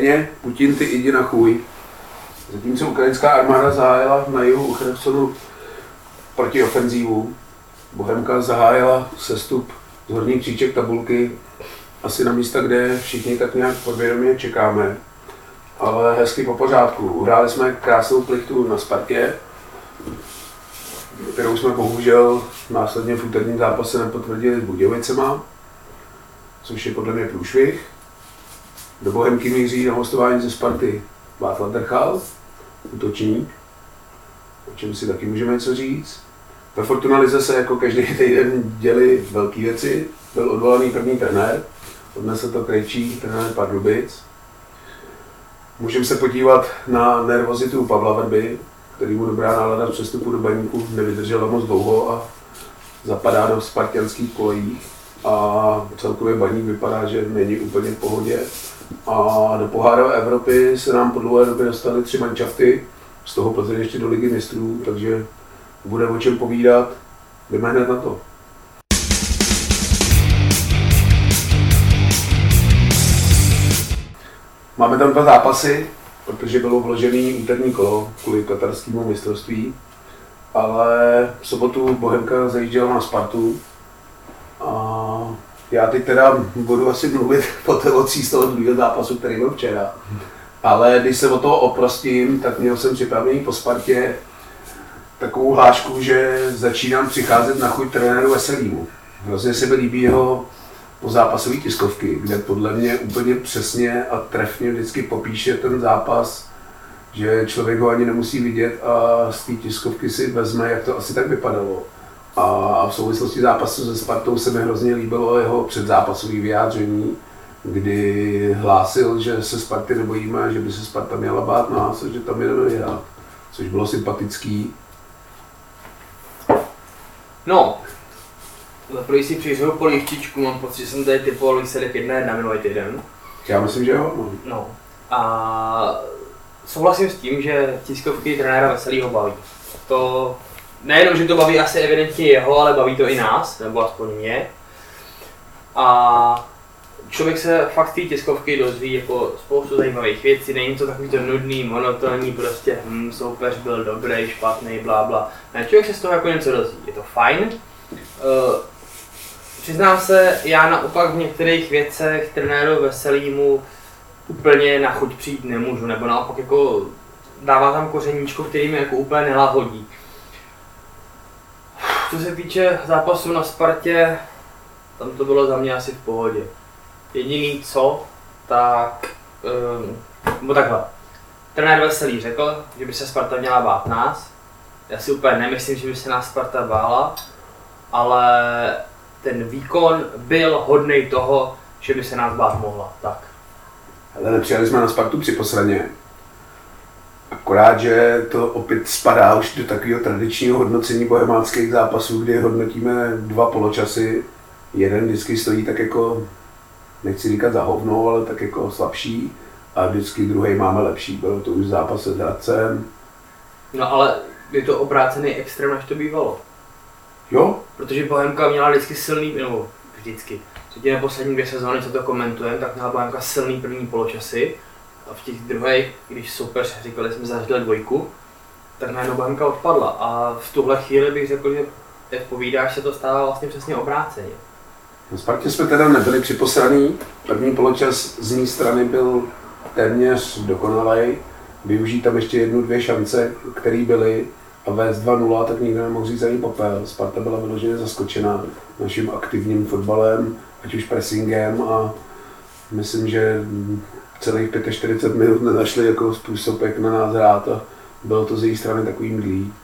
Ukrajině, Putin ty jdi na chuj. Zatímco ukrajinská armáda zahájila na jihu Chersonu protiofenzívu, Bohemka zahájila sestup z horních příček tabulky asi na místa, kde všichni tak nějak podvědomě čekáme. Ale hezky po pořádku. Uhráli jsme krásnou plichtu na Spartě, kterou jsme bohužel následně v úterním zápase nepotvrdili s Budějovicema, což je podle mě průšvih. Do Bohemky míří na hostování ze Sparty Václav Drchal, útočník, o čem si taky můžeme něco říct. Ve Fortuna Lize se jako každý týden děli velké věci. Byl odvolaný první trenér, odnesl to krejčí trenér Pardubic. Můžeme se podívat na nervozitu Pavla Verby, který mu dobrá nálada v přestupu do baníku nevydržela moc dlouho a zapadá do spartianských kolejích. A celkově baník vypadá, že není úplně v pohodě. A do pohárové Evropy se nám po dlouhé době dostaly tři manšafty, z toho Plzeň ještě do ligy mistrů, takže bude o čem povídat. Jdeme hned na to. Máme tam dva zápasy, protože bylo vložený úterní kolo kvůli katarskému mistrovství, ale v sobotu Bohemka zajížděla na Spartu a já teď teda budu asi mluvit po telocích z toho druhého zápasu, který byl včera. Ale když se o toho oprostím, tak měl jsem připravený po Spartě takovou hlášku, že začínám přicházet na chuť trenéru Veselýmu. Hrozně se mi líbí jeho pozápasové tiskovky, kde podle mě úplně přesně a trefně vždycky popíše ten zápas, že člověk ho ani nemusí vidět a z té tiskovky si vezme, jak to asi tak vypadalo. A v souvislosti zápasu se Spartou se mi hrozně líbilo jeho předzápasové vyjádření, kdy hlásil, že se Sparty nebojíme, že by se Sparta měla bát nás, že tam jedeme vyhrát. Což bylo sympatický. No, za prvý si přijřel po líštičku, mám pocit, že jsem tady typoval výsledek jedna jedna minulý týden. Já myslím, že jo. No. No. A souhlasím s tím, že tiskovky trenéra Veselýho baví. To nejenom, že to baví asi evidentně jeho, ale baví to i nás, nebo aspoň mě. A člověk se fakt z té tiskovky dozví jako spoustu zajímavých věcí, není to takový to nudný, monotónní, prostě hm, soupeř byl dobrý, špatný, bla bla. Ne, člověk se z toho jako něco dozví, je to fajn. Uh, přiznám se, já naopak v některých věcech trenéru Veselýmu úplně na chuť přijít nemůžu, nebo naopak jako dává tam kořeníčko, který mi jako úplně nelahodí. Co se týče zápasu na Spartě, tam to bylo za mě asi v pohodě. Jediný co, tak, um, nebo takhle. Trenér Veselý řekl, že by se Sparta měla bát nás. Já si úplně nemyslím, že by se nás Sparta bála, ale ten výkon byl hodný toho, že by se nás bát mohla. Tak. Ale nepřijali jsme na Spartu při posledně. Akorát, že to opět spadá už do takového tradičního hodnocení bohemáckých zápasů, kdy hodnotíme dva poločasy. Jeden vždycky stojí tak jako, nechci říkat za hovno, ale tak jako slabší. A vždycky druhý máme lepší. Bylo to už zápas se Hradcem. No ale je to obrácený extrém, než to bývalo. Jo, Protože Bohemka měla vždycky silný, nebo vždycky, třetí poslední dvě sezóny, co to komentujeme, tak měla Bohemka silný první poločasy. A v těch druhých, když soupeř, říkali jsme, zařadil dvojku, tak najednou Bohemka odpadla. A v tuhle chvíli bych řekl, že jak povídáš, se to stává vlastně přesně obráceně. Na Spartě jsme teda nebyli připosraný. První poločas z mé strany byl téměř dokonalý. Využít tam ještě jednu, dvě šance, které byly a vést 2-0, tak nikdo nemohl říct ani popel. Sparta byla vyloženě zaskočena naším aktivním fotbalem, ať už pressingem a myslím, že celých 45 minut nenašli jako způsob, jak na nás hrát a bylo to z její strany takový mdlý.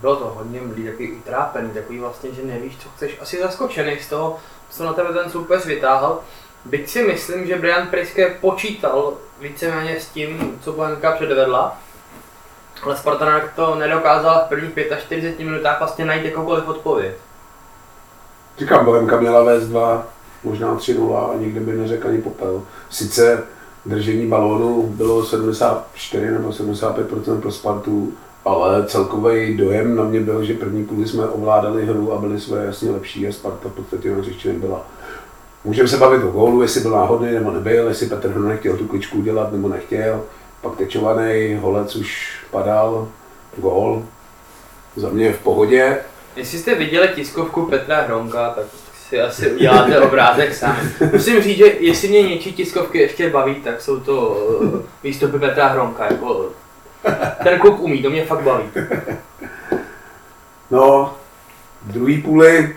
Bylo to hodně mlý, takový utrápený, takový vlastně, že nevíš, co chceš. Asi zaskočený z toho, co na tebe ten soupeř vytáhl. Byť si myslím, že Brian Priske počítal víceméně s tím, co Bohemka předvedla, ale Sparta to nedokázala v prvních 45 minutách vlastně najít jakoukoliv odpověď. Říkám, Bohemka měla vést 2, možná 3-0 a nikdy by neřekl ani popel. Sice držení balónu bylo 74 nebo 75% pro Spartu, ale celkový dojem na mě byl, že první půli jsme ovládali hru a byli jsme jasně lepší a Sparta v podstatě na hřišti nebyla. Můžeme se bavit o gólu, jestli byl náhodný nebo nebyl, jestli Petr Hron nechtěl tu kličku udělat nebo nechtěl. Pak tečovaný, holec už padal, gól. Za mě je v pohodě. Jestli jste viděli tiskovku Petra Hronka, tak si asi uděláte obrázek sám. Musím říct, že jestli mě něčí tiskovky ještě baví, tak jsou to eh, výstupy Petra Hronka. Jako, ten kluk umí, to mě fakt baví. No, druhý půli,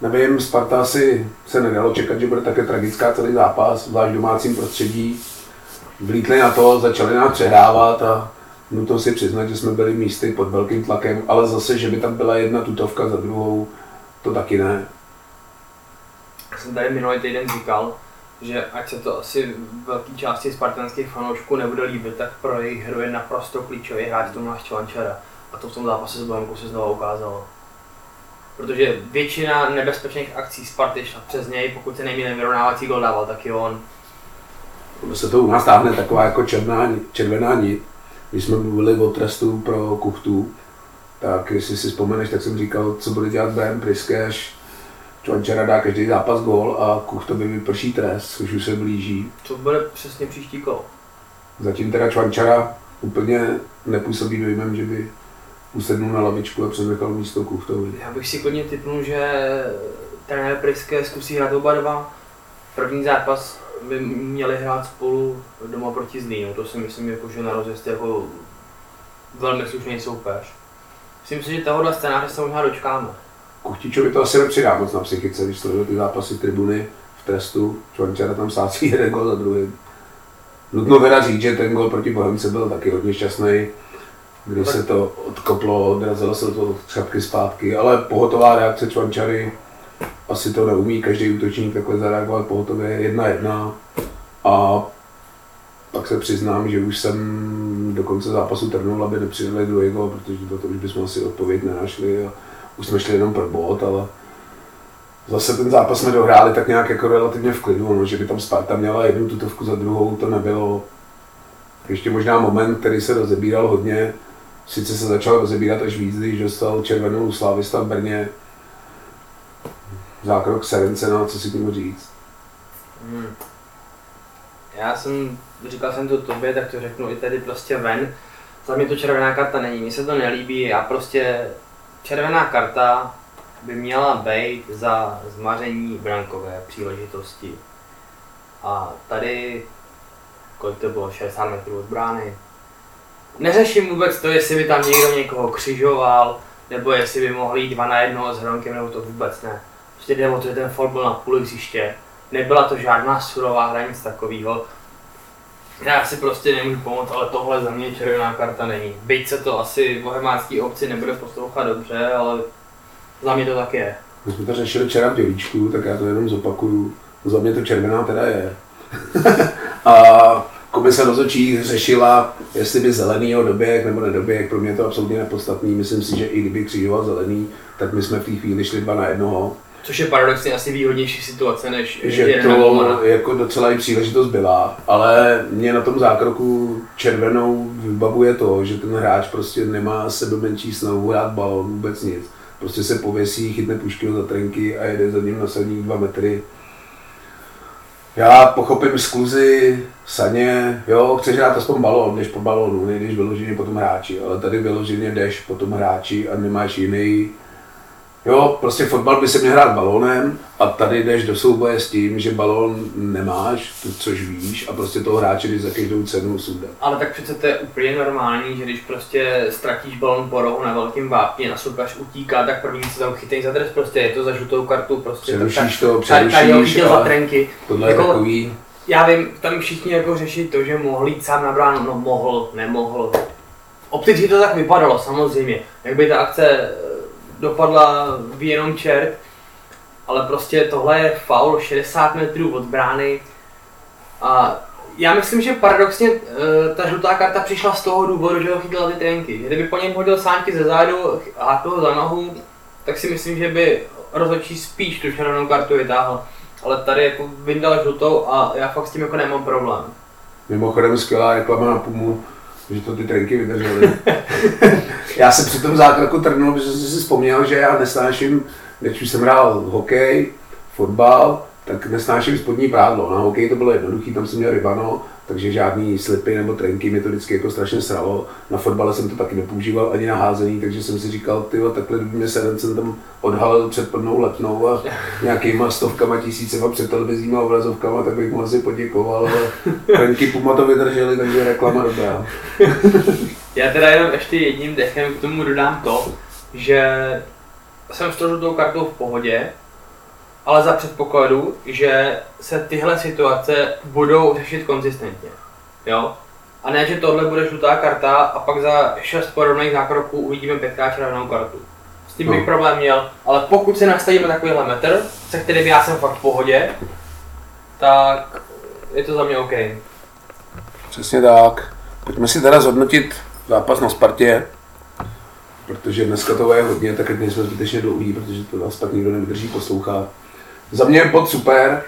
nevím, Sparta si se nedalo čekat, že bude také tragická celý zápas, zvlášť v domácím prostředí. Vlítli na to, začali nás přehrávat a nutno si přiznat, že jsme byli místy pod velkým tlakem, ale zase, že by tam byla jedna tutovka za druhou, to taky ne. Jsem tady minulý týden říkal, že ať se to asi velké části spartanských fanoušků nebude líbit, tak pro jejich hru je naprosto klíčový hráč Tomáš Čvančara. A to v tom zápase s Bohemkou se znovu ukázalo. Protože většina nebezpečných akcí Sparty šla přes něj, pokud se nejméně vyrovnávací gol dával, tak i on. Se to u nás táhne taková jako černá, červená nit. Když jsme mluvili o trestu pro Kuchtu, tak jestli si vzpomeneš, tak jsem říkal, co bude dělat Brian Priske, až Čvančara dá každý zápas gól a Kuchtovi vyprší trest, což už se blíží. To bude přesně příští kolo. Zatím teda Čvančara úplně nepůsobí dojmem, že by usednul na lavičku a přenechal místo Kuchtovi. Já bych si klidně typnul, že trenér Priske zkusí hrát oba dva. První zápas by měli hrát spolu doma proti Zlínu. To si myslím, jako, že na rozjezd jako velmi slušný soupeř. Myslím si, že tohohle scénáře se možná dočkáme. Kuchtičovi to asi nepřidá moc na psychice, když sledují ty zápasy tribuny v trestu. Čvančara tam sácí jeden gol za druhým. Nutno teda říct, že ten gol proti Bohemce byl taky hodně šťastný, kdy se to odkoplo, odrazilo se to třapky zpátky, ale pohotová reakce Čvančary, asi to neumí každý útočník takhle zareagovat pohotově jedna jedna. A pak se přiznám, že už jsem do konce zápasu trnul, aby nepřidali druhý gol, protože to, to už bychom asi odpověď nenašli. A už jsme šli jenom pro bod, ale zase ten zápas jsme dohráli tak nějak jako relativně v klidu, no, že by tam Sparta měla jednu tutovku za druhou, to nebylo. Ještě možná moment, který se rozebíral hodně, sice se začal rozebírat až víc, když dostal červenou slávista v Brně, zákrok Serencena, co si tím říct? Hmm. Já jsem, říkal jsem to tobě, tak to řeknu i tady prostě ven. Za mě to červená karta není, mně se to nelíbí, já prostě červená karta by měla být za zmaření brankové příležitosti. A tady, kolik to bylo, 60 metrů od brány. Neřeším vůbec to, jestli by tam někdo někoho křižoval, nebo jestli by mohli jít dva na jednoho s Hronkem, nebo to vůbec ne. Prostě jde o to, že ten fot byl na půl hřiště. Nebyla to žádná surová hra, nic takového. Já si prostě nemůžu pomoct, ale tohle za mě červená karta není. Byť se to asi bohemácký obci nebude poslouchat dobře, ale za mě to tak je. My jsme to řešili včera v dělíčku, tak já to jenom zopakuju. Za mě to červená teda je. a komise rozhodčí řešila, jestli by zelenýho doběh nebo nedoběh, pro mě je to absolutně nepodstatný. Myslím si, že i kdyby křižoval zelený, tak my jsme v té chvíli šli dva na jednoho. Což je paradoxně asi výhodnější situace, než že to jako docela i příležitost byla, ale mě na tom zákroku červenou vybavuje to, že ten hráč prostě nemá sebe menší snahu hrát balon, vůbec nic. Prostě se pověsí, chytne pušky za trenky a jede za ním na sadník dva metry. Já pochopím skluzy, saně, jo, chceš hrát aspoň balón, jdeš po balónu, nejdeš vyloženě po tom hráči, ale tady vyloženě jdeš po tom hráči a nemáš jiný Jo, prostě fotbal by se měl hrát balónem a tady jdeš do souboje s tím, že balón nemáš, to, což víš, a prostě toho hráče jdeš za každou cenu sundat. Ale tak přece to je úplně normální, že když prostě ztratíš balon po rohu na velkým vápně a soupeř utíká, tak první co tam chytej za dres, prostě je to za žlutou kartu, prostě Přerušíš tak, to, přerušíš chytil za a trenky. tohle je Jako- takový, Já vím, tam všichni jako řeší to, že mohl jít sám na bránu, no mohl, nemohl. Opticky to tak vypadalo, samozřejmě. Jak by ta akce dopadla, ví jenom čert. Ale prostě tohle je faul 60 metrů od brány. A já myslím, že paradoxně eh, ta žlutá karta přišla z toho důvodu, že ho chytila ty trenky. Kdyby po něm hodil sáňky ze zádu a toho za nohu, tak si myslím, že by rozhodčí spíš tu červenou kartu vytáhl. Ale tady jako vyndal žlutou a já fakt s tím jako nemám problém. mimochodem skvělá reklama na Pumu, že to ty trenky vydržely. já jsem při tom zákroku trnul, protože jsem si vzpomněl, že já nesnáším, když jsem hrál hokej, fotbal, tak nesnáším spodní prádlo. Na hokej to bylo jednoduché, tam jsem měl rybano, takže žádný slipy nebo trenky mě to vždycky jako strašně sralo. Na fotbale jsem to taky nepoužíval ani na házení, takže jsem si říkal, ty takhle mě seden jsem tam odhalil před plnou letnou a nějakýma stovkama tisícema před televizníma obrazovkama, tak bych mu asi poděkoval, ale trenky Puma to vydrželi, takže reklama dobrá. Já teda jenom ještě jedním dechem k tomu dodám to, že jsem s tou kartou v pohodě, ale za předpokladu, že se tyhle situace budou řešit konzistentně. Jo? A ne, že tohle bude žlutá karta a pak za šest podobných zákroků uvidíme pětkrát červenou kartu. S tím bych no. problém měl, ale pokud si nastavíme takovýhle metr, se kterým já jsem fakt v pohodě, tak je to za mě OK. Přesně tak. Pojďme si teda zhodnotit zápas na Spartě, protože dneska to je hodně, tak ať nejsme zbytečně dlouhý, protože to nás pak nikdo nevydrží poslouchat. Za mě je pod super.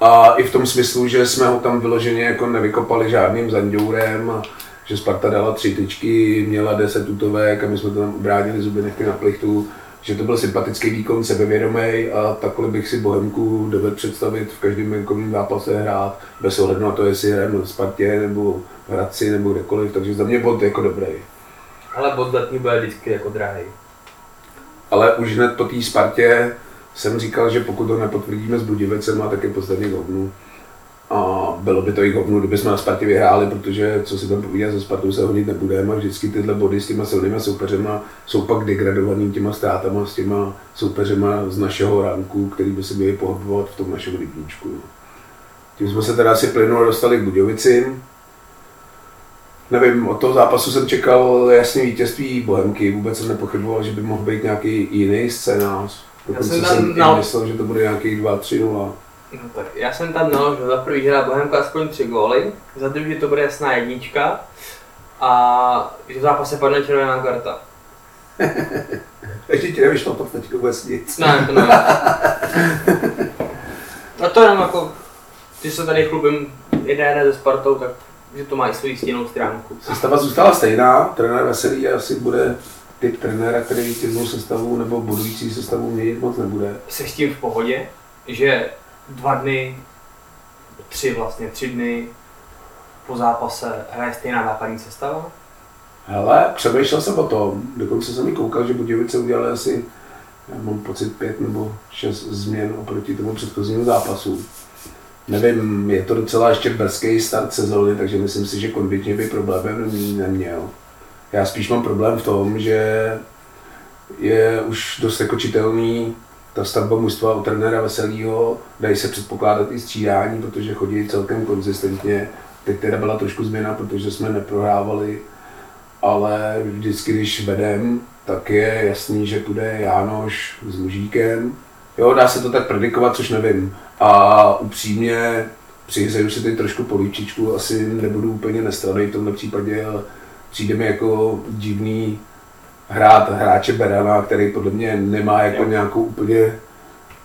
A i v tom smyslu, že jsme ho tam vyloženě jako nevykopali žádným zandourem, že Sparta dala tři tyčky, měla deset tutovek a my jsme to tam ubránili zuby nechty na plichtu, že to byl sympatický výkon, sebevědomý a takhle bych si Bohemku dovedl představit v každém venkovním zápase hrát, bez ohledu na to, jestli hrajeme v Spartě nebo v Hradci nebo kdekoliv, takže za mě bod jako dobrý. Ale bod letní bude vždycky jako drahý. Ale už hned po té Spartě jsem říkal, že pokud to nepotvrdíme s Budějovicem, tak je podstatně hovnu. A bylo by to i hovnu, kdyby jsme na Spartě vyhráli, protože co si tam povídat, se Spartou se honit nebudeme a vždycky tyhle body s těma silnými soupeřema jsou pak degradovaný těma ztrátama s těma soupeřema z našeho ranku, který by se měli pohybovat v tom našem rybníčku. Tím jsme se teda asi plynule dostali k Budějovicím. Nevím, od toho zápasu jsem čekal jasně vítězství Bohemky, vůbec jsem nepochyboval, že by mohl být nějaký jiný scénář Dokonce já jsem, tam jsem nal... myslel, že to bude nějaký 2-3-0. No tak já jsem tam naložil za prvý hra Bohemka aspoň tři góly, za druhý to bude jasná jednička a že v zápase padne červená karta. Ještě ti nevyšlo to teď vůbec nic. Ne, to ne. A to jenom jako, když se tady chlubím jeden ze Spartou, tak že to má i svoji stěnou stránku. Sestava zůstala stejná, trenér Veselý asi bude typ trenéra, který vítěznou sestavu nebo budující sestavu měnit moc nebude. Jsi s tím v pohodě, že dva dny, tři vlastně, tři dny po zápase hraje stejná nápadní sestava? Hele, přemýšlel jsem o tom, dokonce jsem mi koukal, že Budějovice udělali asi, já mám pocit, pět nebo šest změn oproti tomu předchozímu zápasu. Nevím, je to docela ještě brzký start sezóny, takže myslím si, že konvičně by problémem neměl. Já spíš mám problém v tom, že je už dost jako čitelný ta stavba mužstva u trenéra Veselýho, dají se předpokládat i střídání, protože chodí celkem konzistentně. Teď teda byla trošku změna, protože jsme neprohrávali, ale vždycky, když vedem, tak je jasný, že půjde Jánoš s Mužíkem. Jo, dá se to tak predikovat, což nevím. A upřímně, přihřeju si teď trošku políčičku, asi nebudu úplně nestraný v tomhle případě, ale přijde mi jako divný hrát hráče Berana, který podle mě nemá jako jo. nějakou úplně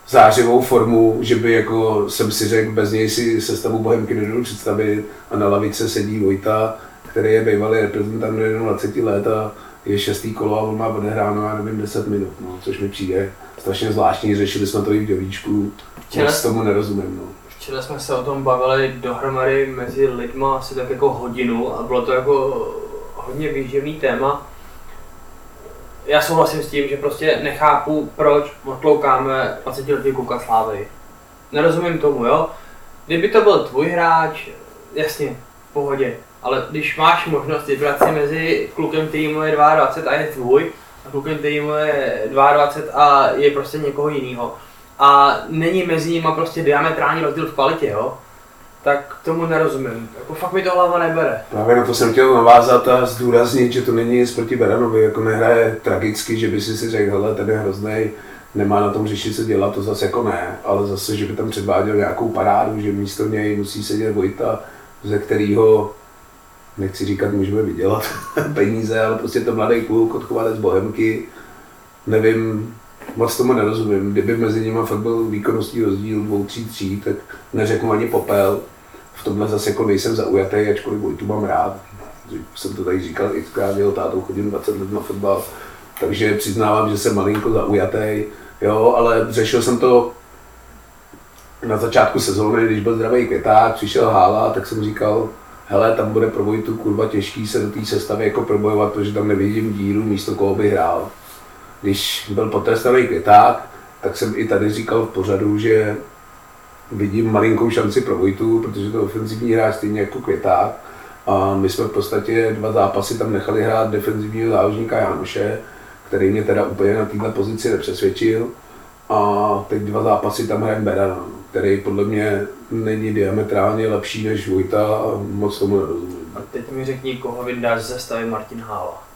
zářivou formu, že by jako jsem si řekl, bez něj si sestavu Bohemky nedodu představit a na lavice sedí Vojta, který je bývalý reprezentant do 21 let a je šestý kolo a on má odehráno, já nevím, 10 minut, no, což mi přijde strašně zvláštní, řešili jsme to i v Děvíčku, včera, tomu nerozumím. No. Včera jsme se o tom bavili dohromady mezi lidma asi tak jako hodinu a bylo to jako hodně výživný téma. Já souhlasím s tím, že prostě nechápu, proč odkloukáme 20 letý kluka Slávy. Nerozumím tomu, jo? Kdyby to byl tvůj hráč, jasně, v pohodě. Ale když máš možnost vybrat si mezi klukem, který mu je 22 a je tvůj, a klukem, který mu je 22 a je prostě někoho jiného. A není mezi nimi prostě diametrální rozdíl v kvalitě, jo? Tak tomu nerozumím. Jako fakt mi to hlava nebere. Právě na to jsem chtěl navázat a zdůraznit, že to není nic proti Beranovi, jako nehraje tragicky, že by si si řekl, hele, ten je hrozný, nemá na tom řešit co dělat, to zase jako ne, ale zase, že by tam předváděl nějakou parádu, že místo něj musí sedět Vojta, ze kterého nechci říkat, můžeme vydělat peníze, ale prostě to mladý kluk, odchovanec Bohemky, nevím, moc tomu nerozumím. Kdyby mezi nimi fakt byl výkonnostní rozdíl dvou, tří, tří, tak neřeknu ani popel. V tomhle zase jako nejsem zaujatý, ačkoliv Vojtu mám rád. Jsem to tady říkal xkrát, jeho tátou chodím 20 let na fotbal, takže přiznávám, že jsem malinko zaujatý, jo, ale řešil jsem to na začátku sezóny, když byl zdravý květák, přišel Hála, tak jsem říkal, hele, tam bude pro Vojtu kurva těžký se do té sestavy jako probojovat, protože tam nevidím díru místo koho by hrál. Když byl potrestaný květák, tak jsem i tady říkal v pořadu, že vidím malinkou šanci pro Vojtu, protože to ofenzivní hráč stejně jako květák. A my jsme v podstatě dva zápasy tam nechali hrát defenzivního záložníka Janoše, který mě teda úplně na této pozici nepřesvědčil. A teď dva zápasy tam hrajem Berana, který podle mě není diametrálně lepší než Vojta a moc tomu nerozumím. A teď mi řekni, koho vyndáš ze stavy Martin Hála.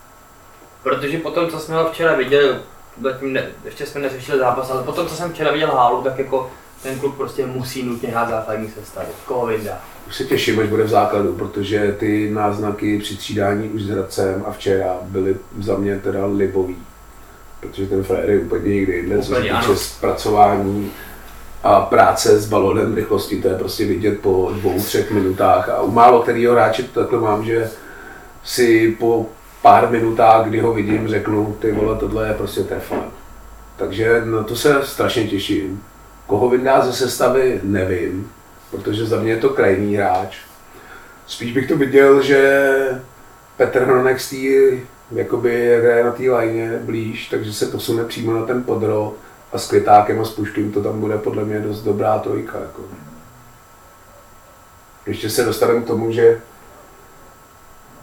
Protože potom, co jsme ho včera viděli, zatím ne, ještě jsme neřešili zápas, ale potom, co jsem včera viděl Hálu, tak jako ten klub prostě musí nutně hrát základní sestavy. Koho vyndá? Už se těším, až bude v základu, protože ty náznaky při třídání už s Hradcem a včera byly za mě teda libový. Protože ten frajer je úplně někde jinde, co se týče zpracování a práce s balonem rychlosti, to je prostě vidět po dvou, třech minutách. A u málo kterého hráče to takhle mám, že si po pár minutách, kdy ho vidím, řeknu, ty vole, tohle je prostě trefa. Takže na to se strašně těším. Koho vyndá ze sestavy, nevím, protože za mě je to krajní hráč. Spíš bych to viděl, že Petr Hronek z jakoby hraje na té lajně blíž, takže se posune přímo na ten podro a s Květákem a s Puškem to tam bude podle mě dost dobrá trojka. Jako. Ještě se dostaneme k tomu, že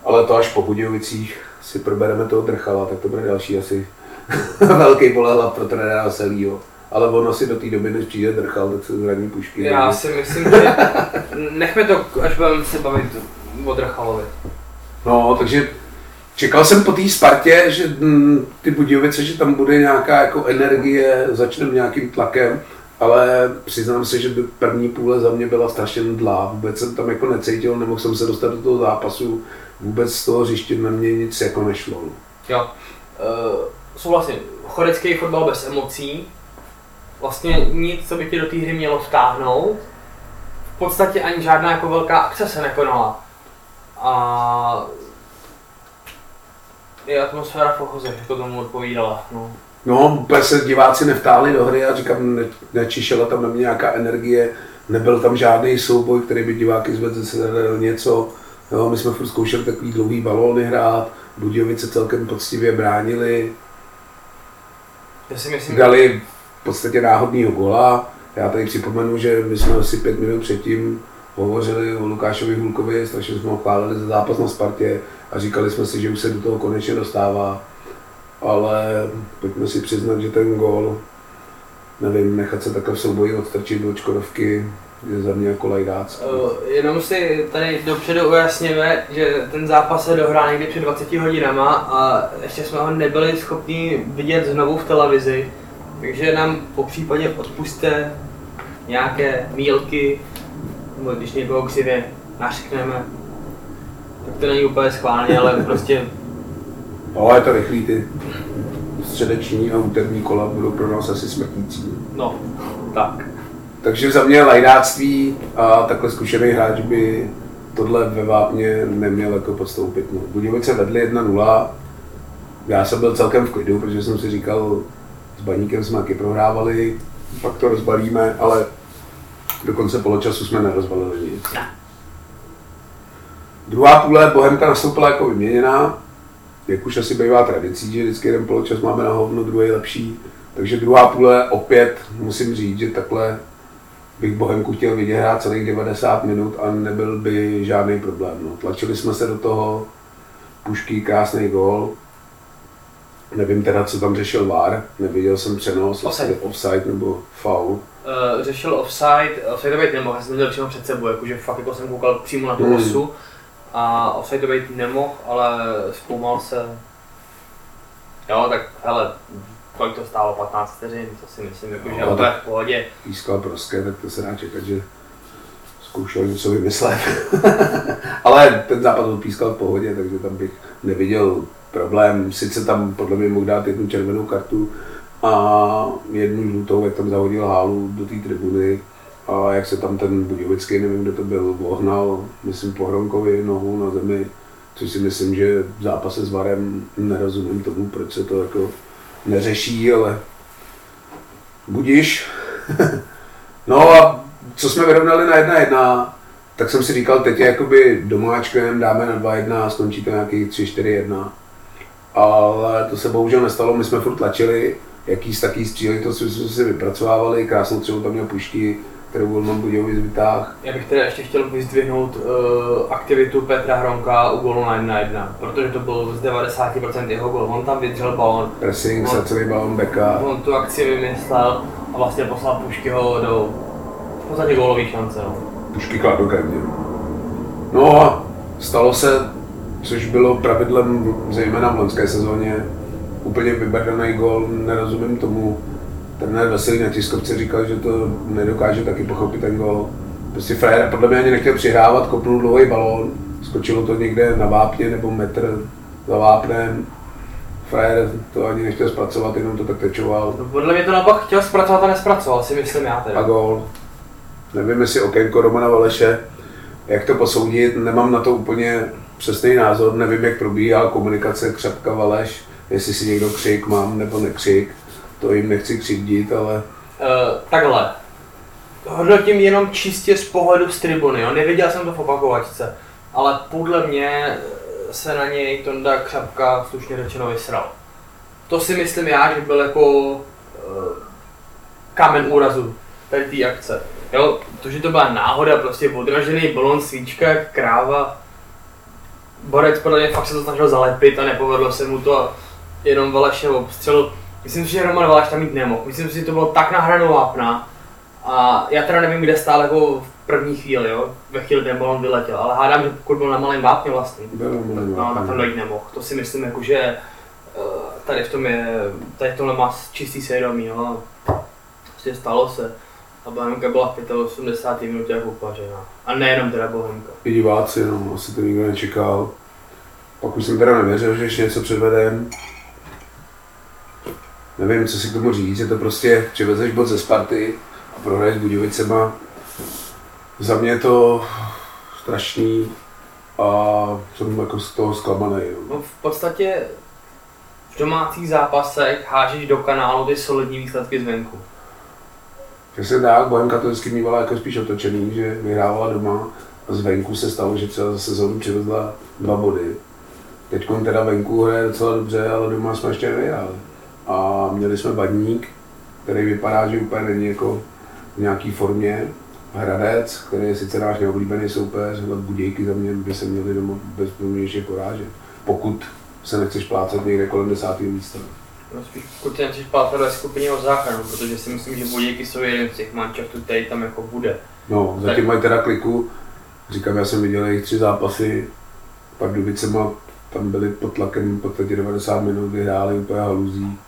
ale to až po Budějovicích si probereme toho Drchala, tak to bude další asi velký polehlav pro trenéra Veselýho. Ale on asi do té doby, než přijde Drchal, tak se zraní pušky. Já si myslím, že nechme to, až budeme se bavit o Drchalovi. No, takže čekal jsem po té Spartě, že mm, ty Budějovice, že tam bude nějaká jako energie, začneme nějakým tlakem, ale přiznám se, že by první půle za mě byla strašně nudlá. Vůbec jsem tam jako necítil, nemohl jsem se dostat do toho zápasu, vůbec z toho hřiště na mě nic jako nešlo. Jo. Uh, souhlasím. Chorecký fotbal bez emocí. Vlastně nic, co by tě do té hry mělo vtáhnout. V podstatě ani žádná jako velká akce se nekonala. A je atmosféra v ochozech, jako tomu odpovídala. No. No, úplně se diváci nevtáhli do hry a říkám, ne, nečišela tam na mě nějaká energie, nebyl tam žádný souboj, který by diváky zvedl se něco. Jo, my jsme furt zkoušeli takový dlouhý balóny hrát, Budějovice celkem poctivě bránili, Já si myslím, dali v podstatě náhodného gola. Já tady připomenu, že my jsme asi pět minut předtím hovořili o Lukášovi Hulkovi, strašně jsme ho chválili za zápas na Spartě a říkali jsme si, že už se do toho konečně dostává. Ale pojďme si přiznat, že ten gol, nevím, nechat se takhle v souboji odstrčit do Čkodovky, je za mě jako lajdácký. Uh, jenom si tady dopředu ujasněme, že ten zápas se dohrál někdy před 20 hodinama a ještě jsme ho nebyli schopni vidět znovu v televizi, takže nám po případě odpuste nějaké mílky, nebo když někoho křivě nařkneme, tak to není úplně schválně, ale prostě No, je to rychlý, ty středeční a úterní kola budou pro nás asi smrtící. no, tak. Takže za mě lajdáctví a takhle zkušený hráč by tohle ve Vápně neměl jako podstoupit. No. Budějovice vedli 1-0, já jsem byl celkem v klidu, protože jsem si říkal, s Baníkem jsme taky prohrávali, pak to rozbalíme, ale do konce poločasu jsme nerozbalili nic. Druhá půle Bohemka nastoupila jako vyměněná, jak už asi bývá tradicí, že vždycky jeden poločas máme na hovno, druhý lepší. Takže druhá půle opět musím říct, že takhle bych Bohemku chtěl vidět hrát celých 90 minut a nebyl by žádný problém. No. Tlačili jsme se do toho, Pušky, krásný gól. Nevím teda, co tam řešil VAR, neviděl jsem přenos, Offside. offside nebo foul. Uh, řešil offside, offside to být nemohl, já jsem měl přímo před sebou, jakože fakt jako jsem koukal přímo na tu Hmm. osu a offside to být nemohl, ale zkoumal se, jo tak hele, kolik to stálo, 15 vteřin, to si myslím, jako, že No, úplně tak- v pohodě. pískal proské, tak to se dá čekat, že zkoušel něco vymyslet. Ale ten zápas byl pískal v pohodě, takže tam bych neviděl problém. Sice tam podle mě mohl dát jednu červenou kartu a jednu žlutou, jak tam zahodil hálu do té tribuny. A jak se tam ten Budějovický, nevím, kdo to byl, vohnal, myslím, po Hronkovi nohou na zemi, což si myslím, že v zápase s Varem nerozumím tomu, proč se to jako neřeší, ale budíš. no a co jsme vyrovnali na 1-1, tak jsem si říkal, teď je jakoby domáčkem, dáme na 2-1 a skončí to nějaký 3-4-1. Ale to se bohužel nestalo, my jsme furt tlačili, jaký z taký příležitosti jsme si vypracovávali, krásnou třeba tam měl pušky, kterou Golman Budějovic vytáh. Já bych teda ještě chtěl vyzdvihnout uh, aktivitu Petra Hronka u golu na 1-1, protože to byl z 90% jeho gol. On tam vydřel balon. Pressing, on, celý balon beka. On tu akci vymyslel a vlastně poslal Puškyho do v podstatě gólový šance. No. Pušky kladokrevně. No a stalo se, což bylo pravidlem zejména v loňské sezóně, úplně vybrdaný gol, nerozumím tomu, trenér Veselý na tiskovce říkal, že to nedokáže taky pochopit ten gol. Prostě frajer podle mě ani nechtěl přihrávat, kopnul dlouhý balón, skočilo to někde na vápně nebo metr za vápnem. Frajer to ani nechtěl zpracovat, jenom to tak tečoval. No, podle mě to naopak chtěl zpracovat a nespracoval, si myslím já teda. A gol. Nevím, jestli okénko Romana Valeše, jak to posoudit, nemám na to úplně přesný názor, nevím, jak probíhá komunikace Křapka Valeš, jestli si někdo křik mám nebo nekřik to jim nechci křivdit, ale... Uh, takhle. Hodnotím jenom čistě z pohledu z tribuny, jo? neviděl jsem to v opakovačce, ale podle mě se na něj Tonda Křapka slušně řečeno vysral. To si myslím já, že byl jako uh, kámen úrazu tady té akce. Jo, to, že to byla náhoda, prostě odražený balon, svíčka, kráva. Borec podle mě fakt se to snažil zalepit a nepovedlo se mu to a jenom Valešev obstřel Myslím si, že Roman Valaš tam mít nemohl. Myslím si, že to bylo tak na hranu vápna. A já teda nevím, kde stál jako v první chvíli, jo, ve chvíli ten balon vyletěl, ale hádám, že pokud byl na malém vápně vlastně, no, na to jít nemohl. To si myslím, jako, že eh, tady v tom je, tady v tomhle má čistý svědomí, jo. Prostě stalo se. A Bohemka byla v 85. minutě jako upařená. A nejenom teda Bohemka. I diváci, no, asi to nikdo nečekal. Pak už jsem teda nevěřil, že ještě něco předvedem nevím, co si k tomu říct, je to prostě, přivezeš bod ze Sparty a prohraješ s Budějovicema. Za mě je to strašný a jsem jako z toho zklamaný. No. no v podstatě v domácích zápasech hážeš do kanálu ty solidní výsledky zvenku. Přesně tak, Bohemka to vždycky mývala jako spíš otočený, že vyhrávala doma a zvenku se stalo, že třeba za sezónu přivezla dva body. Teď teda venku hraje docela dobře, ale doma jsme ještě nevyhráli a měli jsme badník, který vypadá, že úplně není jako v nějaké formě. Hradec, který je sice náš neoblíbený soupeř, ale Budějky za mě by se měli doma bezproblémově porážet. Pokud se nechceš plácat někde kolem desátého místa. No spíš, pokud se nechceš plácat ve skupině o záchranu, protože si myslím, že Budějky jsou jeden z těch mančaftů, který tam jako bude. No, zatím mají teda kliku. Říkám, já jsem viděl jejich tři zápasy, Pardubicema tam byli pod tlakem v podstatě 90 minut, vyhráli úplně haluzí.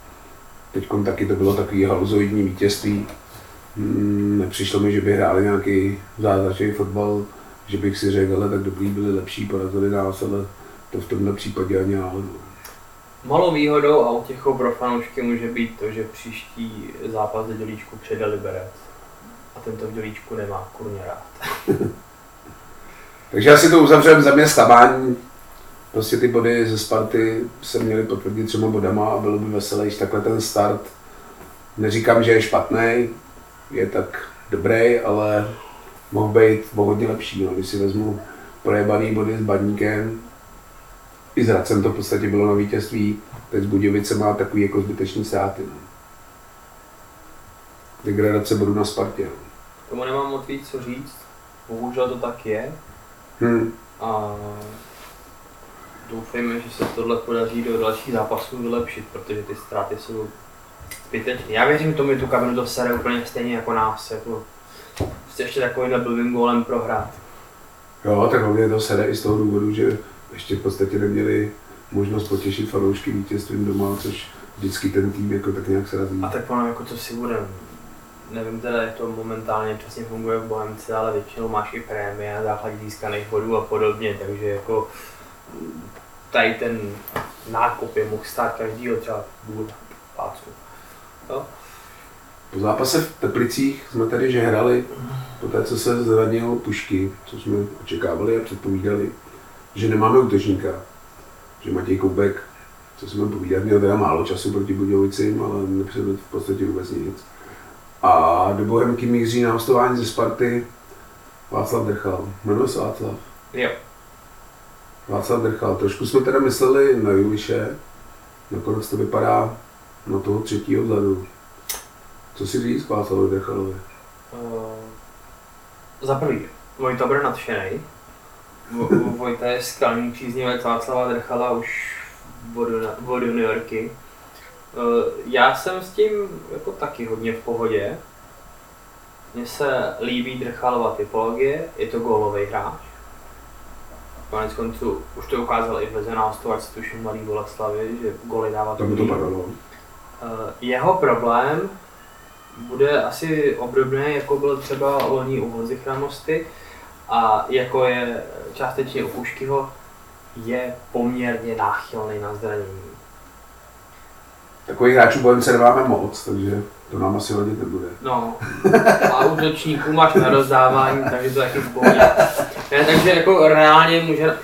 Teď taky to bylo takový haluzoidní vítězství. Hmm, nepřišlo mi, že by hráli nějaký zázračný fotbal, že bych si řekl, ale tak dobrý byli lepší, porazili nás, ale to v tomhle případě ani náhodou. Malou výhodou a u těch pro fanoušky může být to, že příští zápas do dělíčku přede Liberec. A tento v dělíčku nemá kurně rád. Takže asi to uzavřeme za mě stavání prostě ty body ze Sparty se měly potvrdit třema bodama a bylo by veselé, takhle ten start. Neříkám, že je špatný, je tak dobrý, ale mohl být hodně lepší. No. Když si vezmu projebaný body s Badníkem, i s Racem to v podstatě bylo na vítězství, teď z Budějovice má takový jako zbytečný ztráty. No. Degradace bodů na Spartě. No. Tomu nemám moc víc co říct, bohužel to tak je. Hmm. A doufejme, že se tohle podaří do dalších zápasů vylepšit, protože ty ztráty jsou zbytečné. Já věřím tomu, že tu kabinu to sere úplně stejně jako nás, jako prostě ještě takovýmhle blbým gólem prohrát. Jo, tak hlavně to sere i z toho důvodu, že ještě v podstatě neměli možnost potěšit fanoušky vítězstvím doma, což vždycky ten tým jako tak nějak srazí. A tak ono jako to si bude, nevím teda, jak to momentálně přesně funguje v Bohemce, ale většinou máš i prémie na základě získaných bodů a podobně, takže jako tady ten nákup je mohl stát každýho třeba půl pácku. No. Po zápase v Teplicích jsme tady žehrali, po té, co se zranil Pušky, co jsme očekávali a předpovídali, že nemáme útočníka, že Matěj Koubek, co jsme povídali, měl teda málo času proti Budějovicím, ale nepředvedl v podstatě vůbec nic. A A do Bohemky míří na hostování ze Sparty Václav Drchal. Jmenuje se Václav. Jo. Václav Drchal. Trošku jsme teda mysleli na Juliše. Nakonec to vypadá na toho třetího vzadu. Co si říct k Václavu Drchalovi? Uh, za prvý, Vojta bude nadšený. Vo- Vojta je skalný příznivec Václava Drchala už od, juniorky. Uh, já jsem s tím jako taky hodně v pohodě. Mně se líbí Drchalova typologie, je to gólový hráč. Konec konců už to ukázal i v na hostovačce, tuším Malý Boleslavy, že góly dává to dobrý. padalo. Eh, Jeho problém bude asi obdobný, jako byl třeba loni u Honzy Chramosty a jako je částečně u Puškyho, je poměrně náchylný na zranění. Takových hráčů Bohemce nemáme moc, takže to nám asi hodit nebude. No, a útočníků máš na rozdávání, takže to taky v pohodě. Ne, takže jako reálně může, e,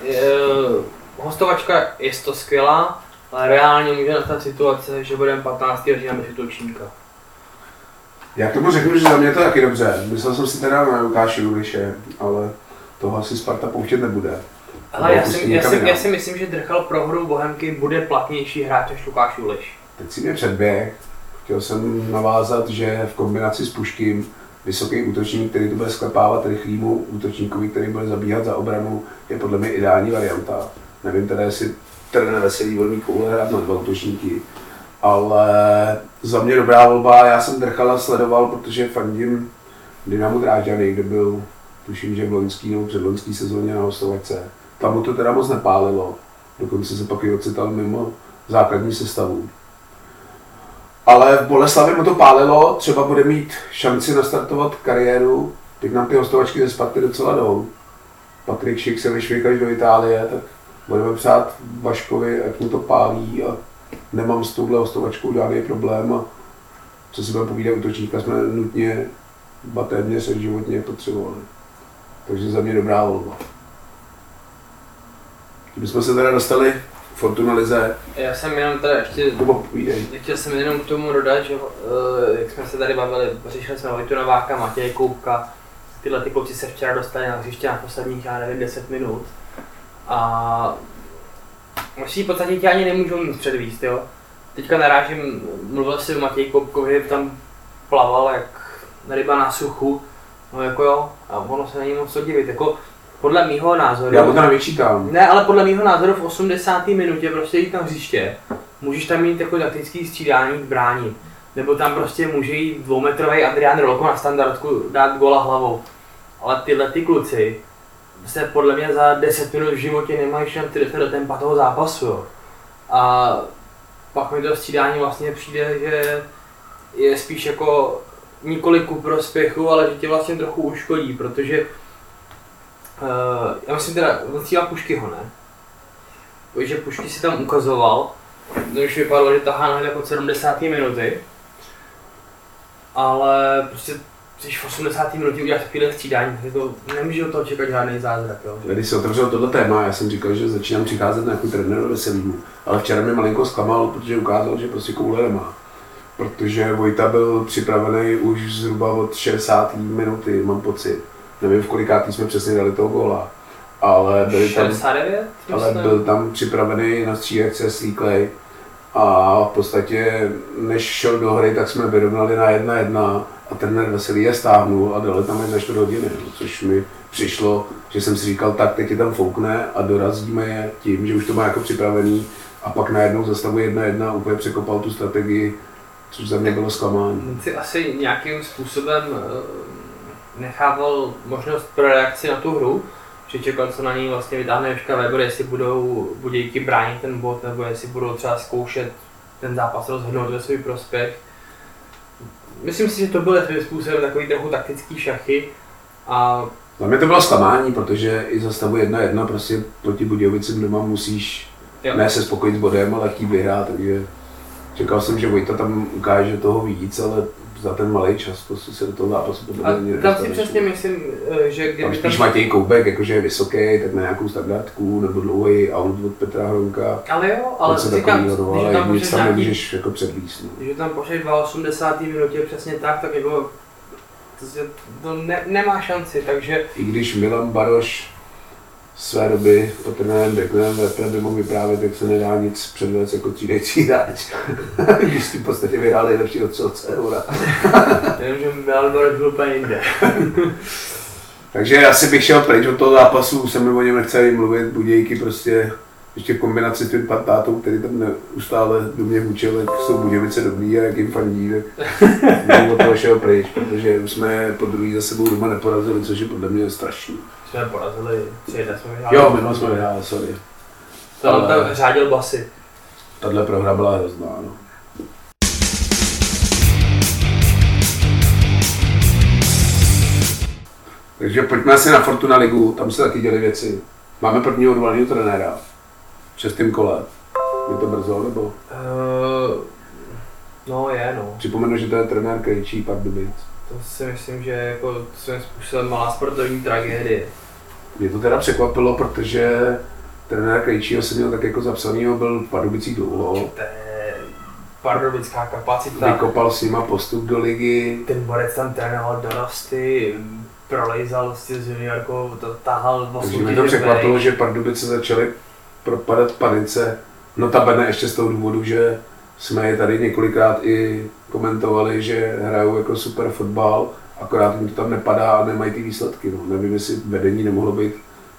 hostovačka je to skvělá, ale reálně může nastat situace, že budeme 15. října bez útočníka. Já k tomu řeknu, že za mě to taky dobře. Myslel jsem si teda na Lukáše Juliše, ale toho asi Sparta pouštět nebude. Ale já si, já, si, já si myslím, že Drchal pro hru Bohemky bude platnější hráč než Lukáš Juliš. Teď si mě předběh. Chtěl jsem navázat, že v kombinaci s Puškým vysoký útočník, který to bude sklepávat rychlýmu útočníkovi, který bude zabíhat za obranu, je podle mě ideální varianta. Nevím teda, jestli trenér Veselý mít koule hrát na dva útočníky, ale za mě dobrá volba. Já jsem Drchala sledoval, protože fandím Dynamo Drážďany, kde byl, tuším, že v loňský nebo předloňský sezóně na hostovačce. Tam mu to teda moc nepálilo. Dokonce se pak i ocital mimo základní sestavu. Ale v Boleslavi mu to pálilo, třeba bude mít šanci nastartovat kariéru. Teď nám ty hostovačky ze Sparty docela jdou. Patrik Šik se vyšvih až do Itálie, tak budeme přát Vaškovi, ať mu to pálí a nemám s touhle hostovačkou žádný problém a co si budeme povídat, útočníka jsme nutně, ba téměř životně potřebovali. Takže za mě dobrá volba. Jsme se teda dostali k Fortuna Lize, Já jsem jenom teda ještě, povídej. chtěl jsem jenom k tomu dodat, že uh, jak jsme se tady bavili, řešili jsme Vojtu Nováka, Matěje Koupka, tyhle ty kluci se včera dostali na hřiště na posledních, já nevím, 10 minut. A musí v podstatě tě ani nemůžou nic předvíst, jo. Teďka narážím, mluvil si o Matěji Koupkovi, tam plaval jak ryba na suchu, no jako jo, a ono se není moc co divit, jako podle mýho názoru. Já to nevyčítám. Ne, ale podle mého názoru v 80. minutě prostě jít na hřiště. Můžeš tam mít jako taktický střídání v bráni. Nebo tam prostě může jít dvoumetrový Adrian Rolko na standardku dát gola hlavou. Ale tyhle ty kluci se podle mě za 10 minut v životě nemají šanci dostat do tempa toho zápasu. Jo. A pak mi to střídání vlastně přijde, že je spíš jako nikoli ku prospěchu, ale že tě vlastně trochu uškodí, protože Uh, já myslím teda, on střílel Puškyho, ne? Protože Pušky si tam ukazoval, to už vypadalo, že tahá hned jako 70. minuty. Ale prostě když v 80. minutě uděláš takovýhle střídání, tak to nemůže od toho čekat žádný zázrak, jo. Když se otevřel tohle téma, já jsem říkal, že začínám přicházet na nějakou trenéru veselýmu, ale včera mě malinko zklamal, protože ukázal, že prostě koule nemá. Protože Vojta byl připravený už zhruba od 60. minuty, mám pocit. Nevím, v kolikátý jsme přesně dali toho góla. Ale byli tam, 69? ale byl tam připravený na střílečce Slíklej a v podstatě, než šel do hry, tak jsme vyrovnali na jedna jedna a trenér Veselý je stáhnul a dali tam až za čtvrt hodiny, no, což mi přišlo, že jsem si říkal, tak teď je tam foukne a dorazíme je tím, že už to má jako připravený a pak najednou zastavuje jedna jedna a úplně překopal tu strategii, což za mě bylo zklamání. Si asi nějakým způsobem eh, nechával možnost pro reakci na tu hru, že čekal, co na ní vlastně vytáhne Joška Weber, jestli budou Budějky bránit ten bod, nebo jestli budou třeba zkoušet ten zápas rozhodnout ve svůj prospěch. Myslím si, že to byl svým způsobem takový trochu taktický šachy a Za mě to bylo zklamání, protože i za stavu 1-1 prostě proti Budějovicím doma musíš Jo. ne se spokojit s bodem, ale chtít vyhrát, takže čekal jsem, že Vojta tam ukáže toho víc, ale za ten malý čas prostě se do toho zápasu podle mě tam si přesně myslím, eh, že Tam kdyby spíš Matěj Koubek, jakože je vysoký, tak na nějakou standardku, nebo dlouhý aut od Petra Hronka. Ale jo, ale něco říkám, když ale tam nic pošleš tam nějaký nemůžeš jako předvíst. No. Když tam pošleš v 80. minutě přesně tak, tak jako To, se- to ne, nemá šanci, takže I když Milan Baroš své doby pod trenérem Deklenem v by mohl vyprávět, jak se nedá nic předvést jako třídející hráč. když si v podstatě vyhrál nejlepší odstřelce eura. jenom, že Milan Borek byl úplně jinde. Takže asi bych šel pryč od toho zápasu, už se mi o něm nechce mluvit, Budějky prostě ještě kombinaci s tím pantátou, který tam neustále do mě hučil, jak jsou Budějovice dobrý a jak jim fandí, tak od toho šel pryč, protože už jsme po druhý za sebou doma neporazili, což je podle mě strašný. Jsme porazili 3 jsme vyhráli. Jo, minul jsme vyhráli, sorry. To nám ale- tam řádil basy. Tahle prohra byla hrozná, no. Takže pojďme asi na Fortuna ligu, tam se taky děly věci. Máme prvního odvolaného trenéra v šestém kole. Je to brzo, nebo? Uh, no je, no. Připomenu, že to je trenér Krejčí Pardubic. To si myslím, že jako svým způsobem malá sportovní tragédie. Mě to teda překvapilo, protože trenér Krejčího jsem měl tak jako zapsanýho, byl v Pardubicích dlouho. To je pardubická kapacita. Vykopal s nima postup do ligy, Ten borec tam trénoval dorosty, prolejzal s juniorkou, to tahal Takže mě to překvapilo, že Pardubice začaly propadat panice. Notabene ještě z toho důvodu, že jsme je tady několikrát i komentovali, že hrajou jako super fotbal, akorát jim to tam nepadá a nemají ty výsledky. No. Nevím, jestli vedení nemohlo být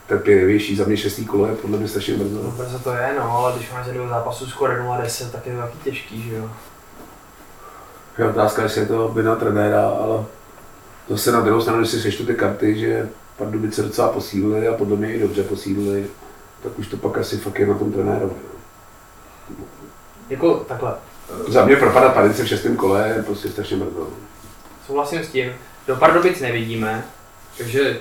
trpělivější. Za mě šestý kolo je podle mě strašně No brzo. brzo to je, no, ale když máš za dvou zápasů skoro 0-10, tak je to taky těžký, že jo. Je otázka, jestli je to vina trenéra, ale zase na druhou stranu, když si sečtu ty karty, že Pardubice docela posílili a podle mě i dobře posílili, tak už to pak asi fakt je na tom trenérovi. no. Jako takhle, Za mě propadat panice v šestém kole je prostě strašně brzo. souhlasím s tím, do Pardubic nevidíme, takže